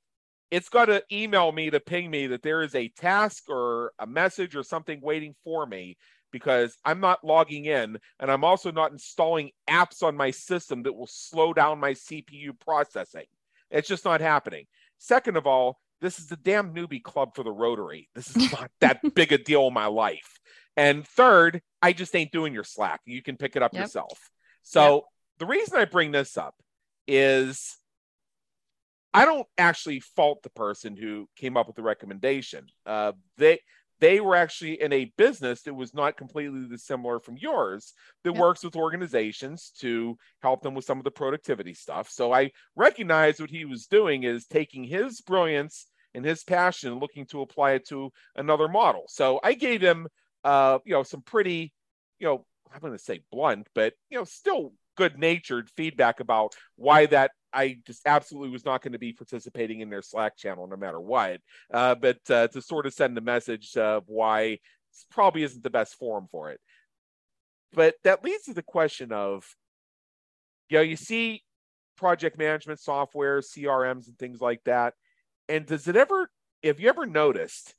it's got to email me to ping me that there is a task or a message or something waiting for me because I'm not logging in and I'm also not installing apps on my system that will slow down my CPU processing. It's just not happening. Second of all, this is the damn newbie club for the Rotary. This is not that big a deal in my life. And third, I just ain't doing your Slack. You can pick it up yep. yourself. So yep. the reason I bring this up is I don't actually fault the person who came up with the recommendation. Uh, they they were actually in a business that was not completely dissimilar from yours that yep. works with organizations to help them with some of the productivity stuff. So I recognize what he was doing is taking his brilliance and his passion and looking to apply it to another model. So I gave him uh, you know, some pretty, you know, I'm going to say blunt, but you know, still good natured feedback about why that I just absolutely was not going to be participating in their Slack channel no matter what. Uh, but uh, to sort of send a message of why probably isn't the best forum for it. But that leads to the question of, you know, you see project management software, CRMs, and things like that. And does it ever, have you ever noticed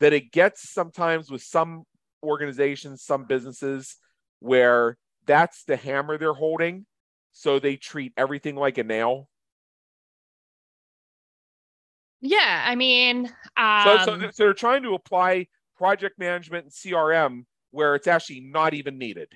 that it gets sometimes with some organizations, some businesses, where that's the hammer they're holding? So they treat everything like a nail. Yeah, I mean, um, so, so, so they're trying to apply project management and CRM where it's actually not even needed.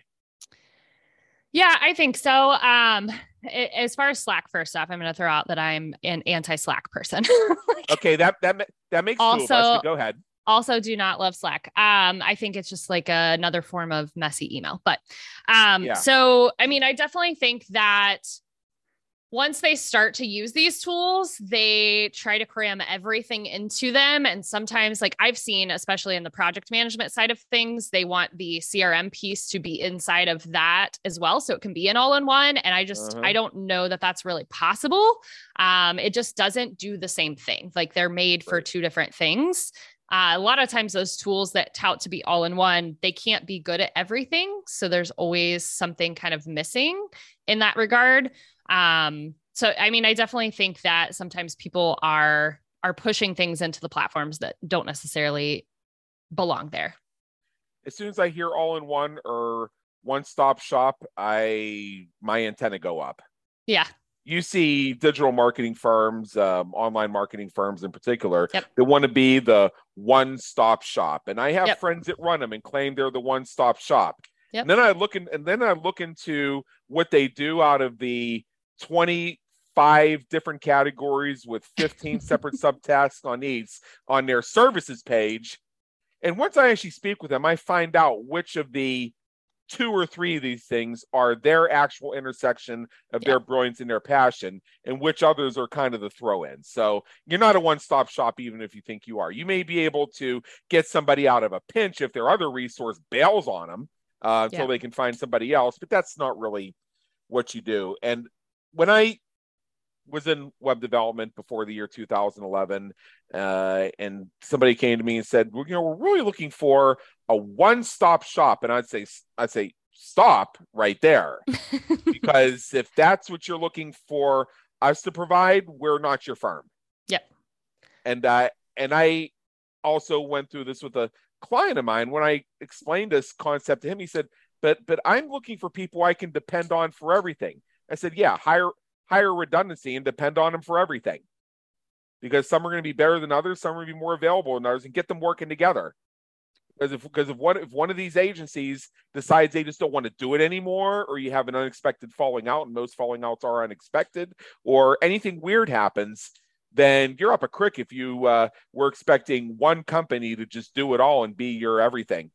Yeah, I think so. Um, as far as Slack, first off, I'm going to throw out that I'm an anti-Slack person. like, okay, that that that makes also, two of us. go ahead. Also, do not love Slack. Um, I think it's just like a, another form of messy email. But um, yeah. so I mean, I definitely think that once they start to use these tools, they try to cram everything into them. And sometimes, like I've seen, especially in the project management side of things, they want the CRM piece to be inside of that as well. So it can be an all in one. And I just, uh-huh. I don't know that that's really possible. Um, it just doesn't do the same thing. Like they're made for two different things. Uh, a lot of times, those tools that tout to be all in one, they can't be good at everything. So there's always something kind of missing in that regard. Um, so I mean, I definitely think that sometimes people are are pushing things into the platforms that don't necessarily belong there. As soon as I hear all in one or one stop shop, I my antenna go up. Yeah. You see digital marketing firms, um, online marketing firms in particular, yep. that want to be the one stop shop. And I have yep. friends that run them and claim they're the one stop shop. Yep. And then I look in, and then I look into what they do out of the 25 different categories with 15 separate subtasks on each on their services page. And once I actually speak with them, I find out which of the two or three of these things are their actual intersection of their brilliance and their passion, and which others are kind of the throw in. So you're not a one stop shop, even if you think you are. You may be able to get somebody out of a pinch if their other resource bails on them uh, until they can find somebody else, but that's not really what you do. And when I was in web development before the year 2011, uh, and somebody came to me and said, well, "You know, we're really looking for a one-stop shop," and I'd say, "I'd say stop right there, because if that's what you're looking for us to provide, we're not your firm." Yep. And uh, and I also went through this with a client of mine when I explained this concept to him. He said, "But but I'm looking for people I can depend on for everything." I said, yeah, hire hire redundancy and depend on them for everything. Because some are going to be better than others, some are going to be more available than others, and get them working together. Because if because if one if one of these agencies decides they just don't want to do it anymore, or you have an unexpected falling out, and most falling outs are unexpected, or anything weird happens, then you're up a crick if you uh, were expecting one company to just do it all and be your everything.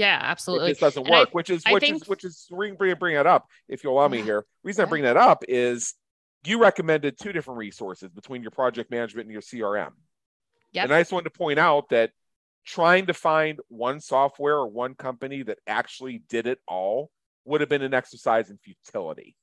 Yeah, absolutely. It just doesn't work, I, which is which think... is which is bring bring bring it up if you allow me here. reason yeah. I bring that up is you recommended two different resources between your project management and your CRM. Yep. And I just wanted to point out that trying to find one software or one company that actually did it all would have been an exercise in futility.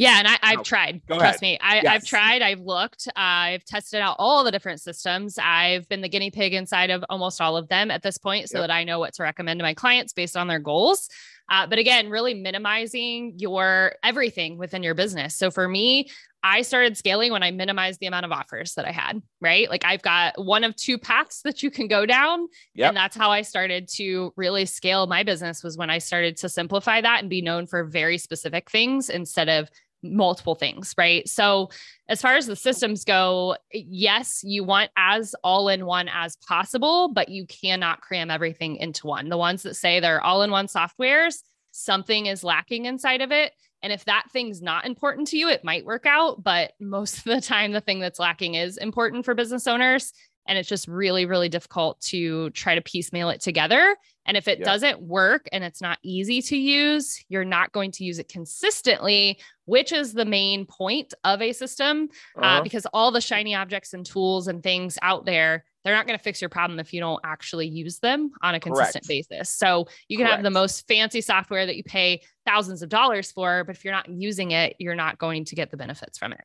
Yeah, and I, have tried. Trust me, I, have tried. I've looked. Uh, I've tested out all the different systems. I've been the guinea pig inside of almost all of them at this point, so yep. that I know what to recommend to my clients based on their goals. Uh, but again, really minimizing your everything within your business. So for me, I started scaling when I minimized the amount of offers that I had, right? Like I've got one of two paths that you can go down. Yep. And that's how I started to really scale my business was when I started to simplify that and be known for very specific things instead of multiple things, right? So, as far as the systems go, yes, you want as all in one as possible, but you cannot cram everything into one. The ones that say they're all in one softwares, something is lacking inside of it. And if that thing's not important to you, it might work out. But most of the time, the thing that's lacking is important for business owners. And it's just really, really difficult to try to piecemeal it together. And if it yeah. doesn't work and it's not easy to use, you're not going to use it consistently, which is the main point of a system. Uh, uh-huh. Uh, because all the shiny objects and tools and things out there, they're not going to fix your problem if you don't actually use them on a consistent Correct. basis. So you can Correct. have the most fancy software that you pay thousands of dollars for, but if you're not using it, you're not going to get the benefits from it.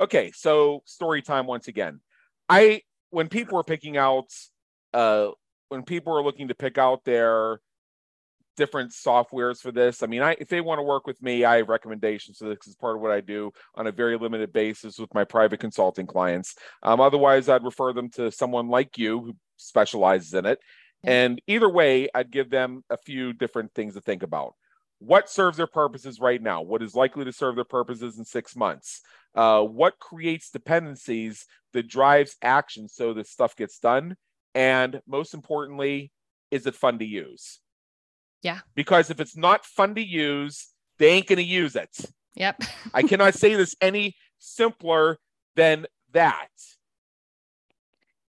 Okay. So story time once again. I when people are picking out uh when people are looking to pick out their different softwares for this. I mean, I if they want to work with me, I have recommendations. So this is part of what I do on a very limited basis with my private consulting clients. Um, otherwise, I'd refer them to someone like you who specializes in it. Yeah. And either way, I'd give them a few different things to think about. what serves their purposes right now, what is likely to serve their purposes in six months, uh, what creates dependencies that drives action so that stuff gets done, and most importantly, is it fun to use? Yeah. Because if it's not fun to use, they ain't going to use it. Yep. I cannot say this any simpler than that.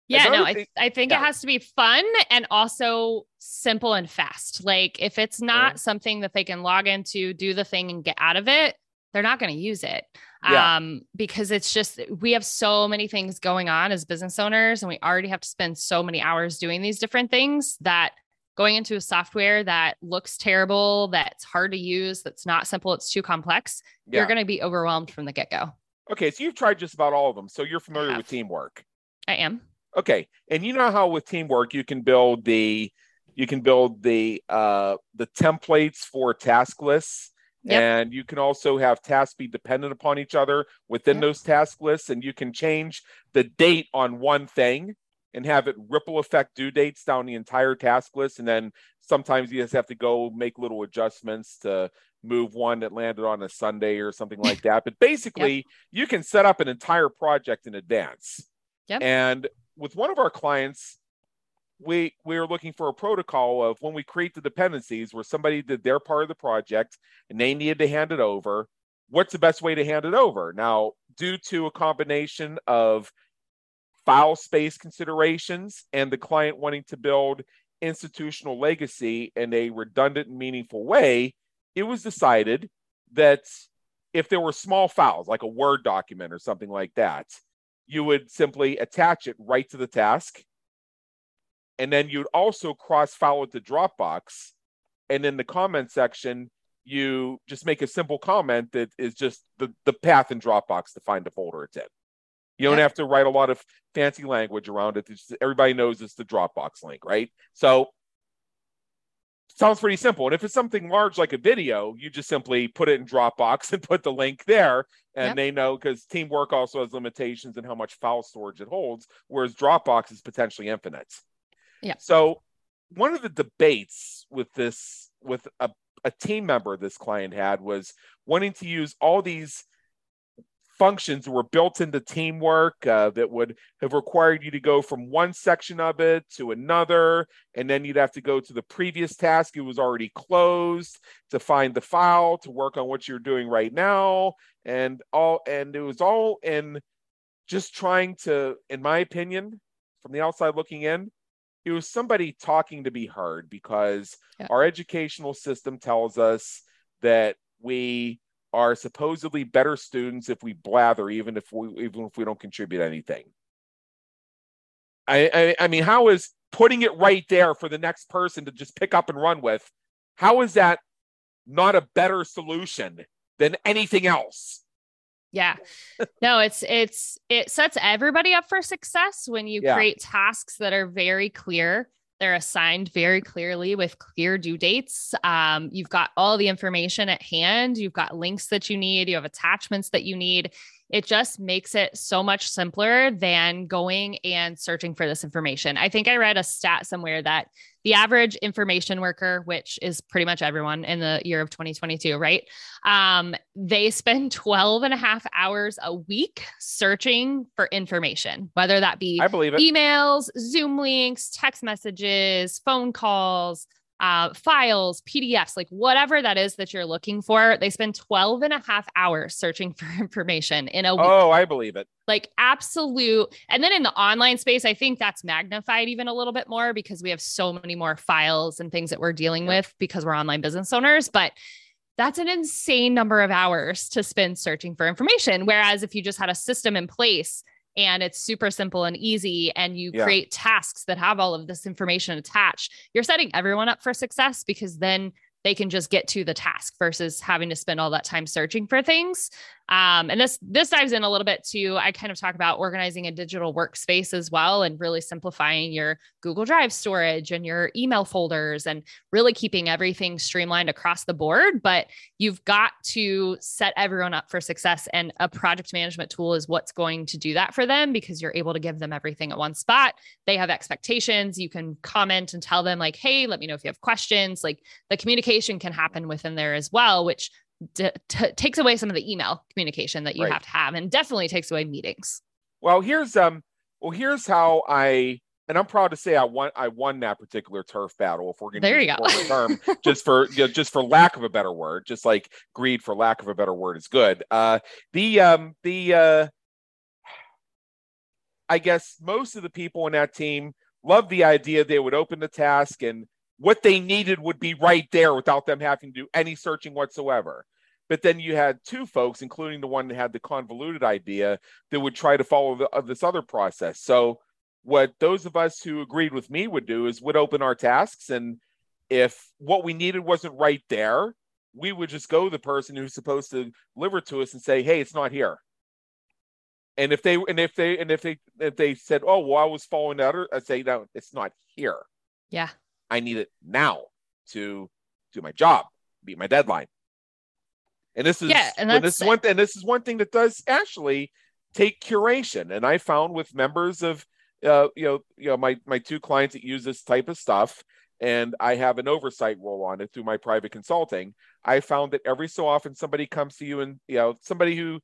Yeah, no, I, I think yeah. it has to be fun and also simple and fast. Like if it's not mm-hmm. something that they can log into, do the thing and get out of it, they're not going to use it. Yeah. Um, because it's just we have so many things going on as business owners, and we already have to spend so many hours doing these different things that going into a software that looks terrible, that's hard to use, that's not simple, it's too complex, yeah. you're going to be overwhelmed from the get-go. Okay, so you've tried just about all of them. So you're familiar with teamwork. I am. Okay. And you know how with teamwork you can build the you can build the uh the templates for task lists yep. and you can also have tasks be dependent upon each other within yep. those task lists and you can change the date on one thing and have it ripple effect due dates down the entire task list and then sometimes you just have to go make little adjustments to move one that landed on a sunday or something like that but basically yep. you can set up an entire project in advance Yep. And with one of our clients, we we are looking for a protocol of when we create the dependencies where somebody did their part of the project and they needed to hand it over what's the best way to hand it over now due to a combination of file space considerations and the client wanting to build institutional legacy in a redundant and meaningful way it was decided that if there were small files like a word document or something like that you would simply attach it right to the task. And then you'd also cross file it to Dropbox. And in the comment section, you just make a simple comment that is just the, the path in Dropbox to find the folder it's in. You don't have to write a lot of fancy language around it. Just, everybody knows it's the Dropbox link, right? So sounds pretty simple. And if it's something large like a video, you just simply put it in Dropbox and put the link there. And yep. they know because teamwork also has limitations in how much file storage it holds, whereas Dropbox is potentially infinite. Yeah. So one of the debates with this, with a, a team member this client had was wanting to use all these functions that were built into teamwork uh, that would have required you to go from one section of it to another and then you'd have to go to the previous task it was already closed to find the file to work on what you're doing right now and all and it was all in just trying to in my opinion from the outside looking in it was somebody talking to be heard because yeah. our educational system tells us that we are supposedly better students if we blather, even if we even if we don't contribute anything. I, I, I mean, how is putting it right there for the next person to just pick up and run with? How is that not a better solution than anything else? Yeah. No, it's it's it sets everybody up for success when you yeah. create tasks that are very clear they're assigned very clearly with clear due dates. Um, you've got all the information at hand. You've got links that you need. You have attachments that you need. It just makes it so much simpler than going and searching for this information. I think I read a stat somewhere that the average information worker, which is pretty much everyone in the year of 2022, right? Um, they spend 12 and a half hours a week searching for information, whether that be I believe it. emails, Zoom links, text messages, phone calls, uh, files, PDFs, like whatever that is that you're looking for. They spend 12 and a half hours searching for information in a week. Oh, I believe it. Like absolute. And then in the online space, I think that's magnified even a little bit more because we have so many more files and things that we're dealing with because we're online business owners. But that's an insane number of hours to spend searching for information. Whereas if you just had a system in place, and it's super simple and easy and you yeah. create tasks that have all of this information attached you're setting everyone up for success because then they can just get to the task versus having to spend all that time searching for things Um, and this this dives in a little bit to I kind of talk about organizing a digital workspace as well and really simplifying your Google Drive storage and your email folders and really keeping everything streamlined across the board. But you've got to set everyone up for success. And a project management tool is what's going to do that for them because you're able to give them everything at one spot. They have expectations. You can comment and tell them, like, hey, let me know if you have questions. Like the communication can happen within there as well, which d- t- takes away some of the email communication that you right. have to have and definitely takes away meetings. Well, here's um well here's how I and I'm proud to say I won I won that particular turf battle if we're going to there you go term just for you know, just for lack of a better word just like greed for lack of a better word is good uh the um the uh I guess most of the people in that team loved the idea they would open the task and what they needed would be right there without them having to do any searching whatsoever. But then you had two folks, including the one that had the convoluted idea, that would try to follow the, uh, this other process. So, what those of us who agreed with me would do is would open our tasks, and if what we needed wasn't right there, we would just go the person who's supposed to deliver to us and say, "Hey, it's not here." And if they and if they and if they if they said, "Oh, well, I was following that," I'd say, "No, it's not here." Yeah. I need it now to do my job, meet my deadline. And this is yeah, and this is one and this is one thing that does actually take curation. And I found with members of uh, you know, you know, my my two clients that use this type of stuff, and I have an oversight role on it through my private consulting. I found that every so often somebody comes to you and you know, somebody who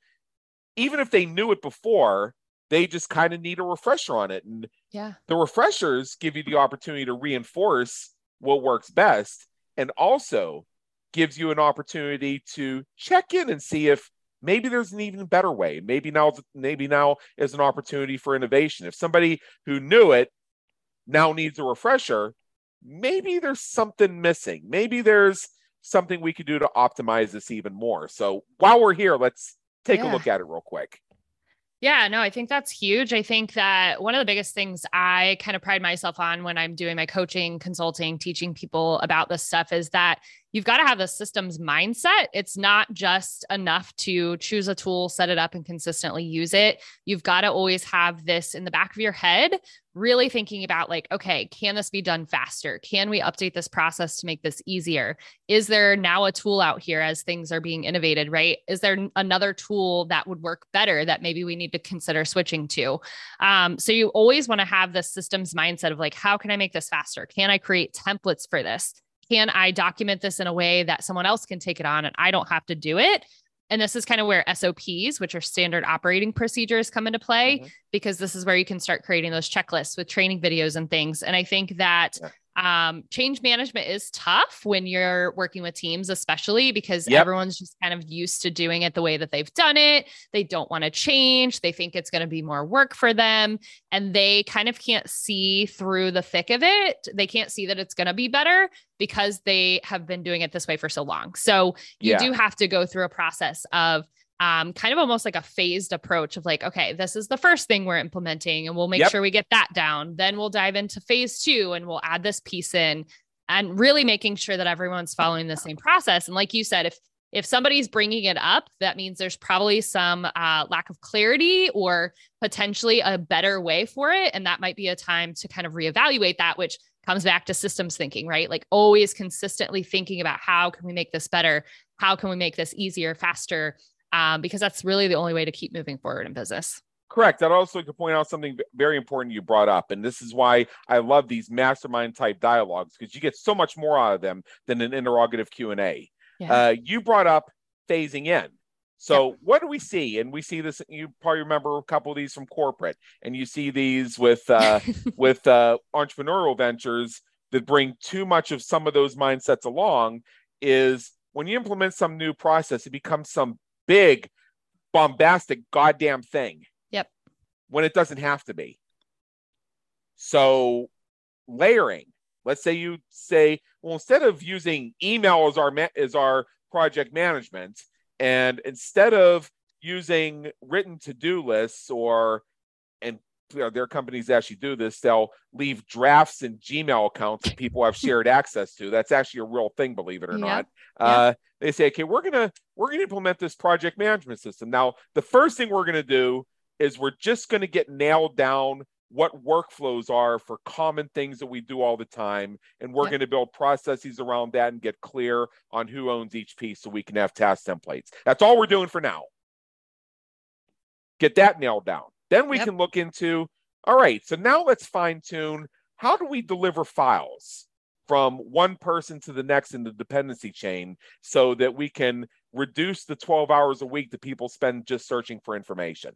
even if they knew it before, they just kind of need a refresher on it. And yeah, the refreshers give you the opportunity to reinforce what works best and also gives you an opportunity to check in and see if maybe there's an even better way. Maybe now, maybe now is an opportunity for innovation. If somebody who knew it now needs a refresher, maybe there's something missing. Maybe there's something we could do to optimize this even more. So while we're here, let's take yeah. a look at it real quick. Yeah, no, I think that's huge. I think that one of the biggest things I kind of pride myself on when I'm doing my coaching, consulting, teaching people about this stuff is that you've got to have the systems mindset. It's not just enough to choose a tool, set it up, and consistently use it. You've got to always have this in the back of your head, really thinking about, like, okay, can this be done faster? Can we update this process to make this easier? Is there now a tool out here as things are being innovated, right? Is there another tool that would work better that maybe we need to consider switching to? Um, so you always want to have the systems mindset of like, how can I make this faster? Can I create templates for this? Can I document this in a way that someone else can take it on and I don't have to do it? And this is kind of where SOPs, which are standard operating procedures, come into play mm-hmm. because this is where you can start creating those checklists with training videos and things. And I think that yeah. Um, change management is tough when you're working with teams, especially because yep. everyone's just kind of used to doing it the way that they've done it. They don't want to change. They think it's going to be more work for them. And they kind of can't see through the thick of it. They can't see that it's going to be better because they have been doing it this way for so long. So you yeah. do have to go through a process of um, kind of almost like a phased approach of like, okay, this is the first thing we're implementing, and we'll make yep. sure we get that down. Then we'll dive into phase two and we'll add this piece in and really making sure that everyone's following the same process. And like you said, if if somebody's bringing it up, that means there's probably some uh, lack of clarity or potentially a better way for it. And that might be a time to kind of reevaluate that, which comes back to systems thinking, right? Like always consistently thinking about how can we make this better? How can we make this easier, faster? Um, because that's really the only way to keep moving forward in business. Correct. I'd also like to point out something very important you brought up, and this is why I love these mastermind type dialogues because you get so much more out of them than an interrogative Q and A. Yeah. Uh, you brought up phasing in. So what do we see? And we see this. You probably remember a couple of these from corporate, and you see these with uh, with uh, entrepreneurial ventures that bring too much of some of those mindsets along. Is when you implement some new process, it becomes some big, bombastic, goddamn thing. Yep. When it doesn't have to be. So, layering. Let's say you say, well, instead of using email as our ma- as our project management, and instead of using written to-do lists or and you know, their companies actually do this. They'll leave drafts in Gmail accounts that people have shared access to. That's actually a real thing, believe it or not. Uh, they say, okay, we're gonna we're gonna implement this project management system. Now, the first thing we're gonna do is we're just gonna get nailed down what workflows are for common things that we do all the time. And we're yep. going to build processes around that and get clear on who owns each piece so we can have task templates. That's all we're doing for now. Get that nailed down. Then we yep. can look into all right, so now let's fine tune how do we deliver files from one person to the next in the dependency chain so that we can reduce the 12 hours a week that people spend just searching for information.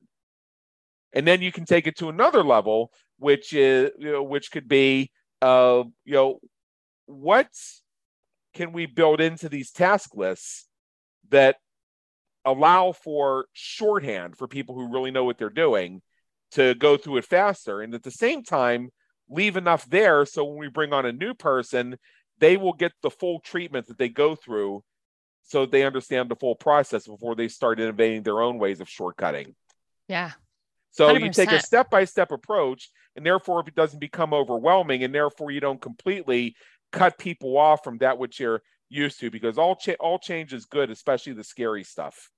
And then you can take it to another level, which is you know, which could be uh, you know, what can we build into these task lists that allow for shorthand for people who really know what they're doing to go through it faster. And at the same time, leave enough there so when we bring on a new person, they will get the full treatment that they go through so they understand the full process before they start innovating their own ways of shortcutting. Yeah. So 100%. you take a step by step approach, and therefore, if it doesn't become overwhelming, and therefore you don't completely cut people off from that which you're used to, because all cha- all change is good, especially the scary stuff.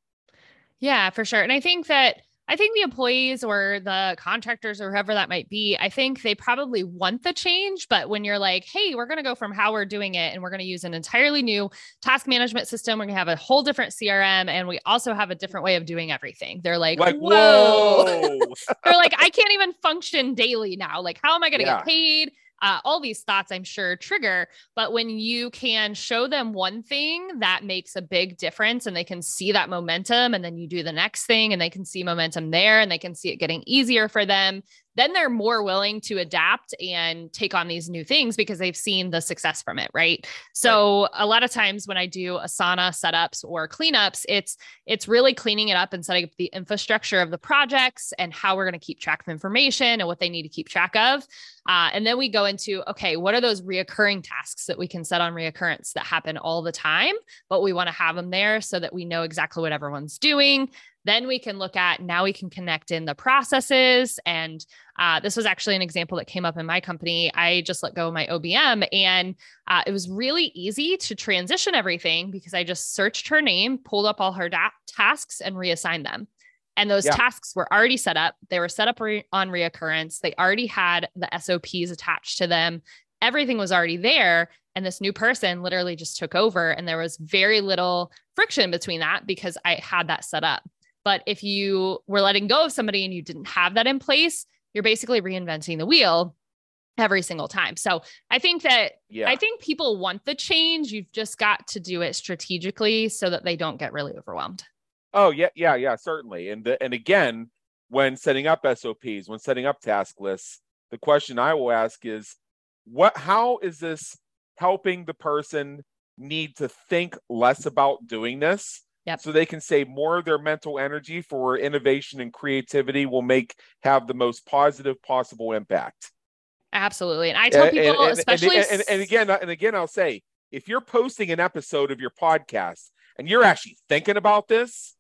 Yeah, for sure. And I think that I think the employees or the contractors or whoever that might be, I think they probably want the change. But when you're like, hey, we're going to go from how we're doing it and we're going to use an entirely new task management system, we're going to have a whole different CRM and we also have a different way of doing everything. They're like, like whoa. whoa. They're like, I can't even function daily now. Like, how am I going to yeah. get paid? Uh, all these thoughts, I'm sure, trigger. But when you can show them one thing that makes a big difference and they can see that momentum, and then you do the next thing and they can see momentum there and they can see it getting easier for them, then they're more willing to adapt and take on these new things because they've seen the success from it right so right. a lot of times when i do asana setups or cleanups it's it's really cleaning it up and setting up the infrastructure of the projects and how we're going to keep track of information and what they need to keep track of uh, and then we go into okay what are those reoccurring tasks that we can set on reoccurrence that happen all the time but we want to have them there so that we know exactly what everyone's doing then we can look at now we can connect in the processes. And uh, this was actually an example that came up in my company. I just let go of my OBM and uh, it was really easy to transition everything because I just searched her name, pulled up all her da- tasks, and reassigned them. And those yeah. tasks were already set up. They were set up re- on reoccurrence. They already had the SOPs attached to them. Everything was already there. And this new person literally just took over. And there was very little friction between that because I had that set up. But if you were letting go of somebody and you didn't have that in place, you're basically reinventing the wheel every single time. So I think that yeah. I think people want the change. You've just got to do it strategically so that they don't get really overwhelmed. Oh yeah, yeah, yeah, certainly. And the, and again, when setting up SOPs, when setting up task lists, the question I will ask is what how is this helping the person need to think less about doing this Yep. So they can save more of their mental energy for innovation and creativity will make have the most positive possible impact. Absolutely. And I tell people, and, and, especially and, and, again, and again, I'll say if you're posting an episode of your podcast and you're mm. actually thinking about this,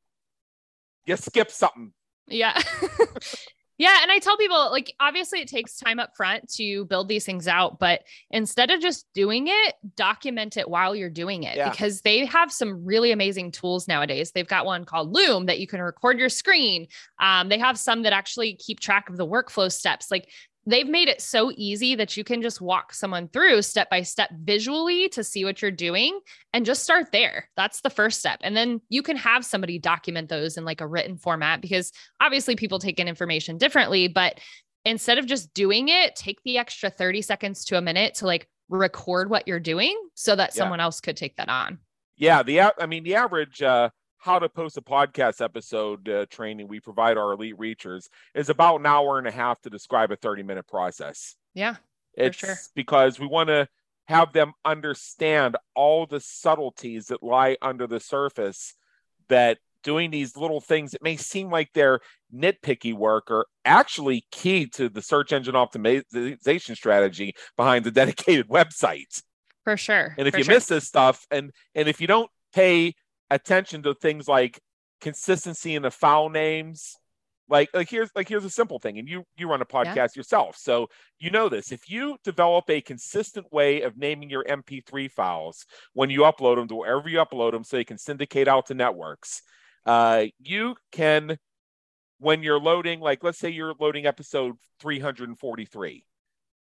you skip something. Yeah. Yeah. And I tell people, like, obviously it takes time up front to build these things out, but instead of just doing it, document it while you're doing it yeah. because they have some really amazing tools nowadays. They've got one called Loom that you can record your screen. Um, they have some that actually keep track of the workflow steps. Like, they've made it so easy that you can just walk someone through step by step visually to see what you're doing and just start there. That's the first step. And then you can have somebody document those in like a written format because obviously people take in information differently, but instead of just doing it, take the extra 30 seconds to a minute to like record what you're doing so that yeah. someone else could take that on. Yeah, the I mean the average uh how to post a podcast episode uh, training we provide our elite reachers is about an hour and a half to describe a 30 minute process. Yeah. It's sure. because we want to have them understand all the subtleties that lie under the surface that doing these little things that may seem like they're nitpicky work are actually key to the search engine optimization strategy behind the dedicated website. For sure. And if For you sure. miss this stuff and and if you don't pay attention to things like consistency in the file names like like here's like here's a simple thing and you you run a podcast yeah. yourself so you know this if you develop a consistent way of naming your mp3 files when you upload them to wherever you upload them so you can syndicate out to networks uh, you can when you're loading like let's say you're loading episode 343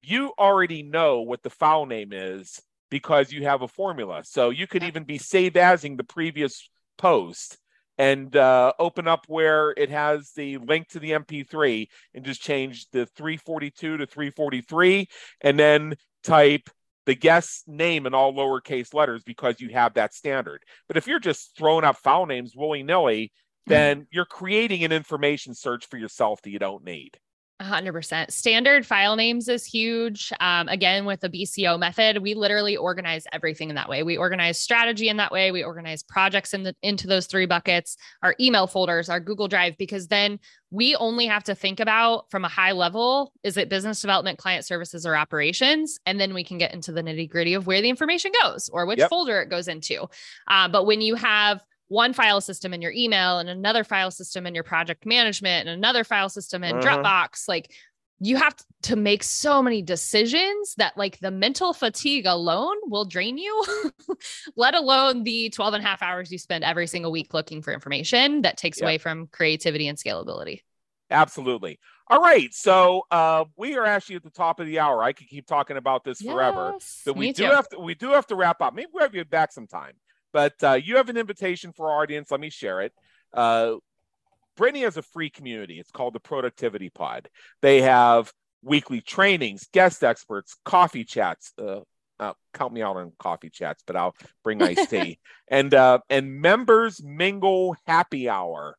you already know what the file name is because you have a formula so you could even be save asing the previous post and uh, open up where it has the link to the MP3 and just change the 342 to 343 and then type the guest's name in all lowercase letters because you have that standard. But if you're just throwing up file names willy nilly, then you're creating an information search for yourself that you don't need. 100%. Standard file names is huge. Um, again, with the BCO method, we literally organize everything in that way. We organize strategy in that way. We organize projects in the, into those three buckets, our email folders, our Google Drive, because then we only have to think about from a high level is it business development, client services, or operations? And then we can get into the nitty gritty of where the information goes or which yep. folder it goes into. Uh, but when you have one file system in your email and another file system in your project management and another file system in uh-huh. Dropbox. Like you have to make so many decisions that like the mental fatigue alone will drain you, let alone the 12 and a half hours you spend every single week looking for information that takes away from creativity and scalability. Absolutely. All right. So uh, we are actually at the top of the hour. I could keep talking about this yes, forever. But we do too. have to we do have to wrap up. Maybe we'll have you back sometime. But uh, you have an invitation for our audience. Let me share it. Uh, Brittany has a free community. It's called the Productivity Pod. They have weekly trainings, guest experts, coffee chats. Uh, uh, count me out on coffee chats, but I'll bring iced tea and uh, and members mingle happy hour.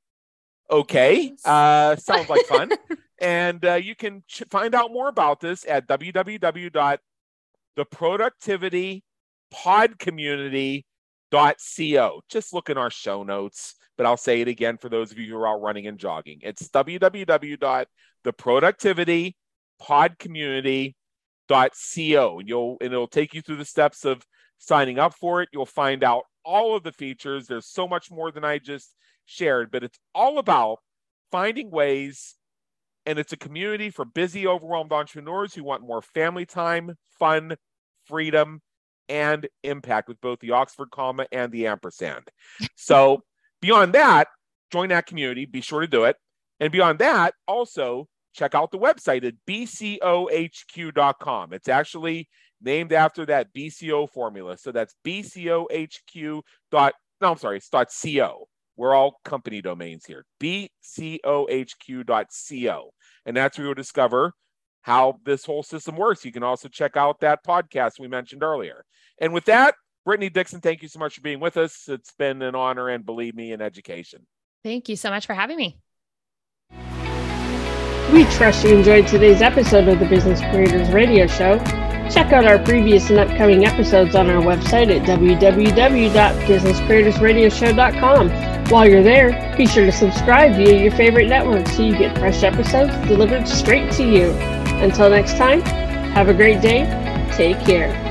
Okay, uh, sounds like fun. and uh, you can ch- find out more about this at www.theproductivitypodcommunity Co. Just look in our show notes, but I'll say it again for those of you who are out running and jogging. It's www.theproductivitypodcommunity.co. And you'll and it'll take you through the steps of signing up for it. You'll find out all of the features. There's so much more than I just shared, but it's all about finding ways and it's a community for busy, overwhelmed entrepreneurs who want more family time, fun, freedom, and impact with both the Oxford comma and the ampersand. So beyond that, join that community. Be sure to do it. And beyond that, also check out the website at bcohq.com. It's actually named after that BCO formula. So that's bcohq. Dot, no, I'm sorry, it's dot .co. We're all company domains here. bcohq.co. And that's where you'll discover how this whole system works. You can also check out that podcast we mentioned earlier. And with that, Brittany Dixon, thank you so much for being with us. It's been an honor and believe me, an education. Thank you so much for having me. We trust you enjoyed today's episode of the Business Creators Radio Show. Check out our previous and upcoming episodes on our website at www.businesscreatorsradioshow.com. While you're there, be sure to subscribe via your favorite network so you get fresh episodes delivered straight to you. Until next time, have a great day. Take care.